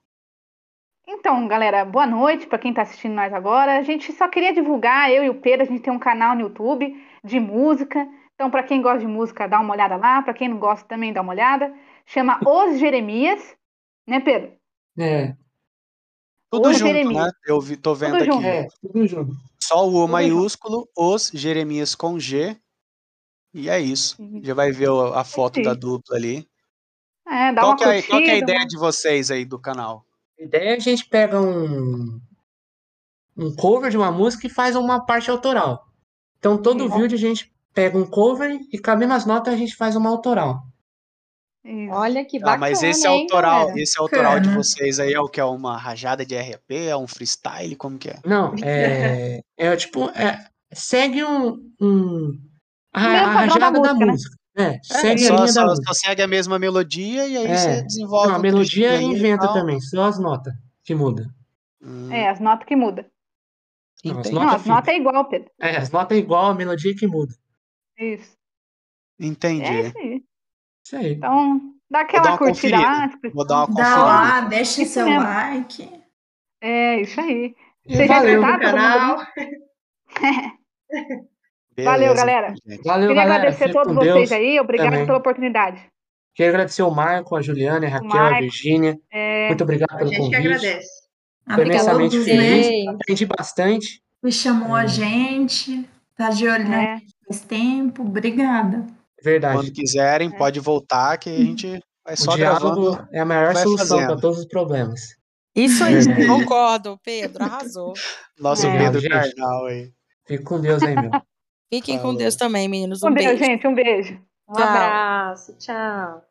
Speaker 6: Então, galera, boa noite para quem está assistindo nós agora. A gente só queria divulgar, eu e o Pedro, a gente tem um canal no YouTube de música. Então, para quem gosta de música, dá uma olhada lá. Para quem não gosta, também dá uma olhada. Chama Os Jeremias, né, Pedro?
Speaker 7: É,
Speaker 2: Tudo
Speaker 6: Os
Speaker 2: junto,
Speaker 6: Jeremias.
Speaker 2: né? Eu vi, tô vendo
Speaker 6: Tudo
Speaker 2: aqui.
Speaker 6: junto.
Speaker 7: é, tudo junto.
Speaker 2: Só o O maiúsculo, os Jeremias com G. E é isso. Já vai ver a foto
Speaker 6: Sim.
Speaker 2: da dupla ali.
Speaker 6: É, dá
Speaker 2: Qual
Speaker 6: uma
Speaker 2: que, é,
Speaker 6: curtida.
Speaker 2: qual que é a ideia
Speaker 6: uma-
Speaker 2: de vocês aí do canal?
Speaker 7: A ideia é a gente pega um, um cover de uma música e faz uma parte autoral. Então, todo
Speaker 6: Isso.
Speaker 7: vídeo a gente pega um cover e cabendo as notas a gente faz uma autoral.
Speaker 6: Isso.
Speaker 9: Olha que
Speaker 2: Ah,
Speaker 9: bacana,
Speaker 2: mas esse
Speaker 9: hein,
Speaker 2: autoral,
Speaker 9: galera?
Speaker 2: esse autoral de vocês aí é o que é uma rajada de RP, é um freestyle, como que é?
Speaker 7: Não, [laughs] é, é tipo, é, segue um, um a, a
Speaker 6: da
Speaker 7: rajada da
Speaker 6: música, né?
Speaker 7: música. É,
Speaker 2: É,
Speaker 7: segue a
Speaker 2: só,
Speaker 7: linha da
Speaker 2: só,
Speaker 7: música.
Speaker 2: só segue a mesma melodia e aí
Speaker 7: É.
Speaker 2: você desenvolve
Speaker 7: Não, a melodia
Speaker 2: e
Speaker 7: inventa também, só as notas que mudam.
Speaker 2: Hum,
Speaker 6: É, as notas que mudam.
Speaker 7: Não, as
Speaker 2: entendi.
Speaker 6: Não,
Speaker 7: Nota
Speaker 6: as notas é igual, Pedro.
Speaker 7: É, as notas é igual, a melodia que muda.
Speaker 6: Isso.
Speaker 2: Entendi.
Speaker 6: É isso aí.
Speaker 7: Isso aí.
Speaker 6: Então, dá aquela curtida lá.
Speaker 2: Vou dar uma
Speaker 8: Dá
Speaker 2: conferida.
Speaker 8: lá, deixa
Speaker 6: Isso
Speaker 8: seu
Speaker 6: mesmo.
Speaker 8: like.
Speaker 6: É, isso aí.
Speaker 7: E
Speaker 6: Vocês já
Speaker 7: valeu,
Speaker 6: mundo
Speaker 4: canal. [laughs]
Speaker 6: Valeu,
Speaker 2: Beleza,
Speaker 6: galera.
Speaker 2: gente.
Speaker 7: valeu,
Speaker 6: Queria
Speaker 7: galera.
Speaker 6: agradecer a todos vocês
Speaker 7: Deus.
Speaker 6: aí. Obrigado
Speaker 7: também.
Speaker 6: pela oportunidade.
Speaker 7: Quero agradecer o Marco, a Juliana, a Raquel, a
Speaker 6: Marco.
Speaker 7: Virgínia.
Speaker 6: É,
Speaker 7: Muito obrigado
Speaker 4: A
Speaker 7: pelo
Speaker 4: gente que
Speaker 7: convite.
Speaker 4: agradece.
Speaker 8: A
Speaker 7: Foi imensamente
Speaker 8: todos,
Speaker 7: feliz.
Speaker 8: né?
Speaker 7: Aprendi bastante.
Speaker 8: Que chamou
Speaker 7: É.
Speaker 8: a gente. Tá de olho na
Speaker 6: é.
Speaker 8: gente faz tempo. Obrigada.
Speaker 7: Verdade.
Speaker 2: Quando quiserem,
Speaker 6: é.
Speaker 2: pode voltar que a uhum. gente vai só
Speaker 7: o
Speaker 2: gravando.
Speaker 7: É a
Speaker 2: melhor
Speaker 7: solução para todos os problemas.
Speaker 5: Isso aí,
Speaker 7: é.
Speaker 5: concordo, Pedro, arrasou.
Speaker 2: Nosso
Speaker 6: é.
Speaker 2: Pedro
Speaker 7: gente,
Speaker 2: Carnal aí.
Speaker 7: Fique com Deus aí, meu.
Speaker 5: Fiquem
Speaker 2: Falou.
Speaker 5: com Deus também, meninos. Um,
Speaker 6: um
Speaker 5: beijo,
Speaker 6: gente. Um beijo.
Speaker 9: Um
Speaker 5: tchau.
Speaker 9: abraço. Tchau.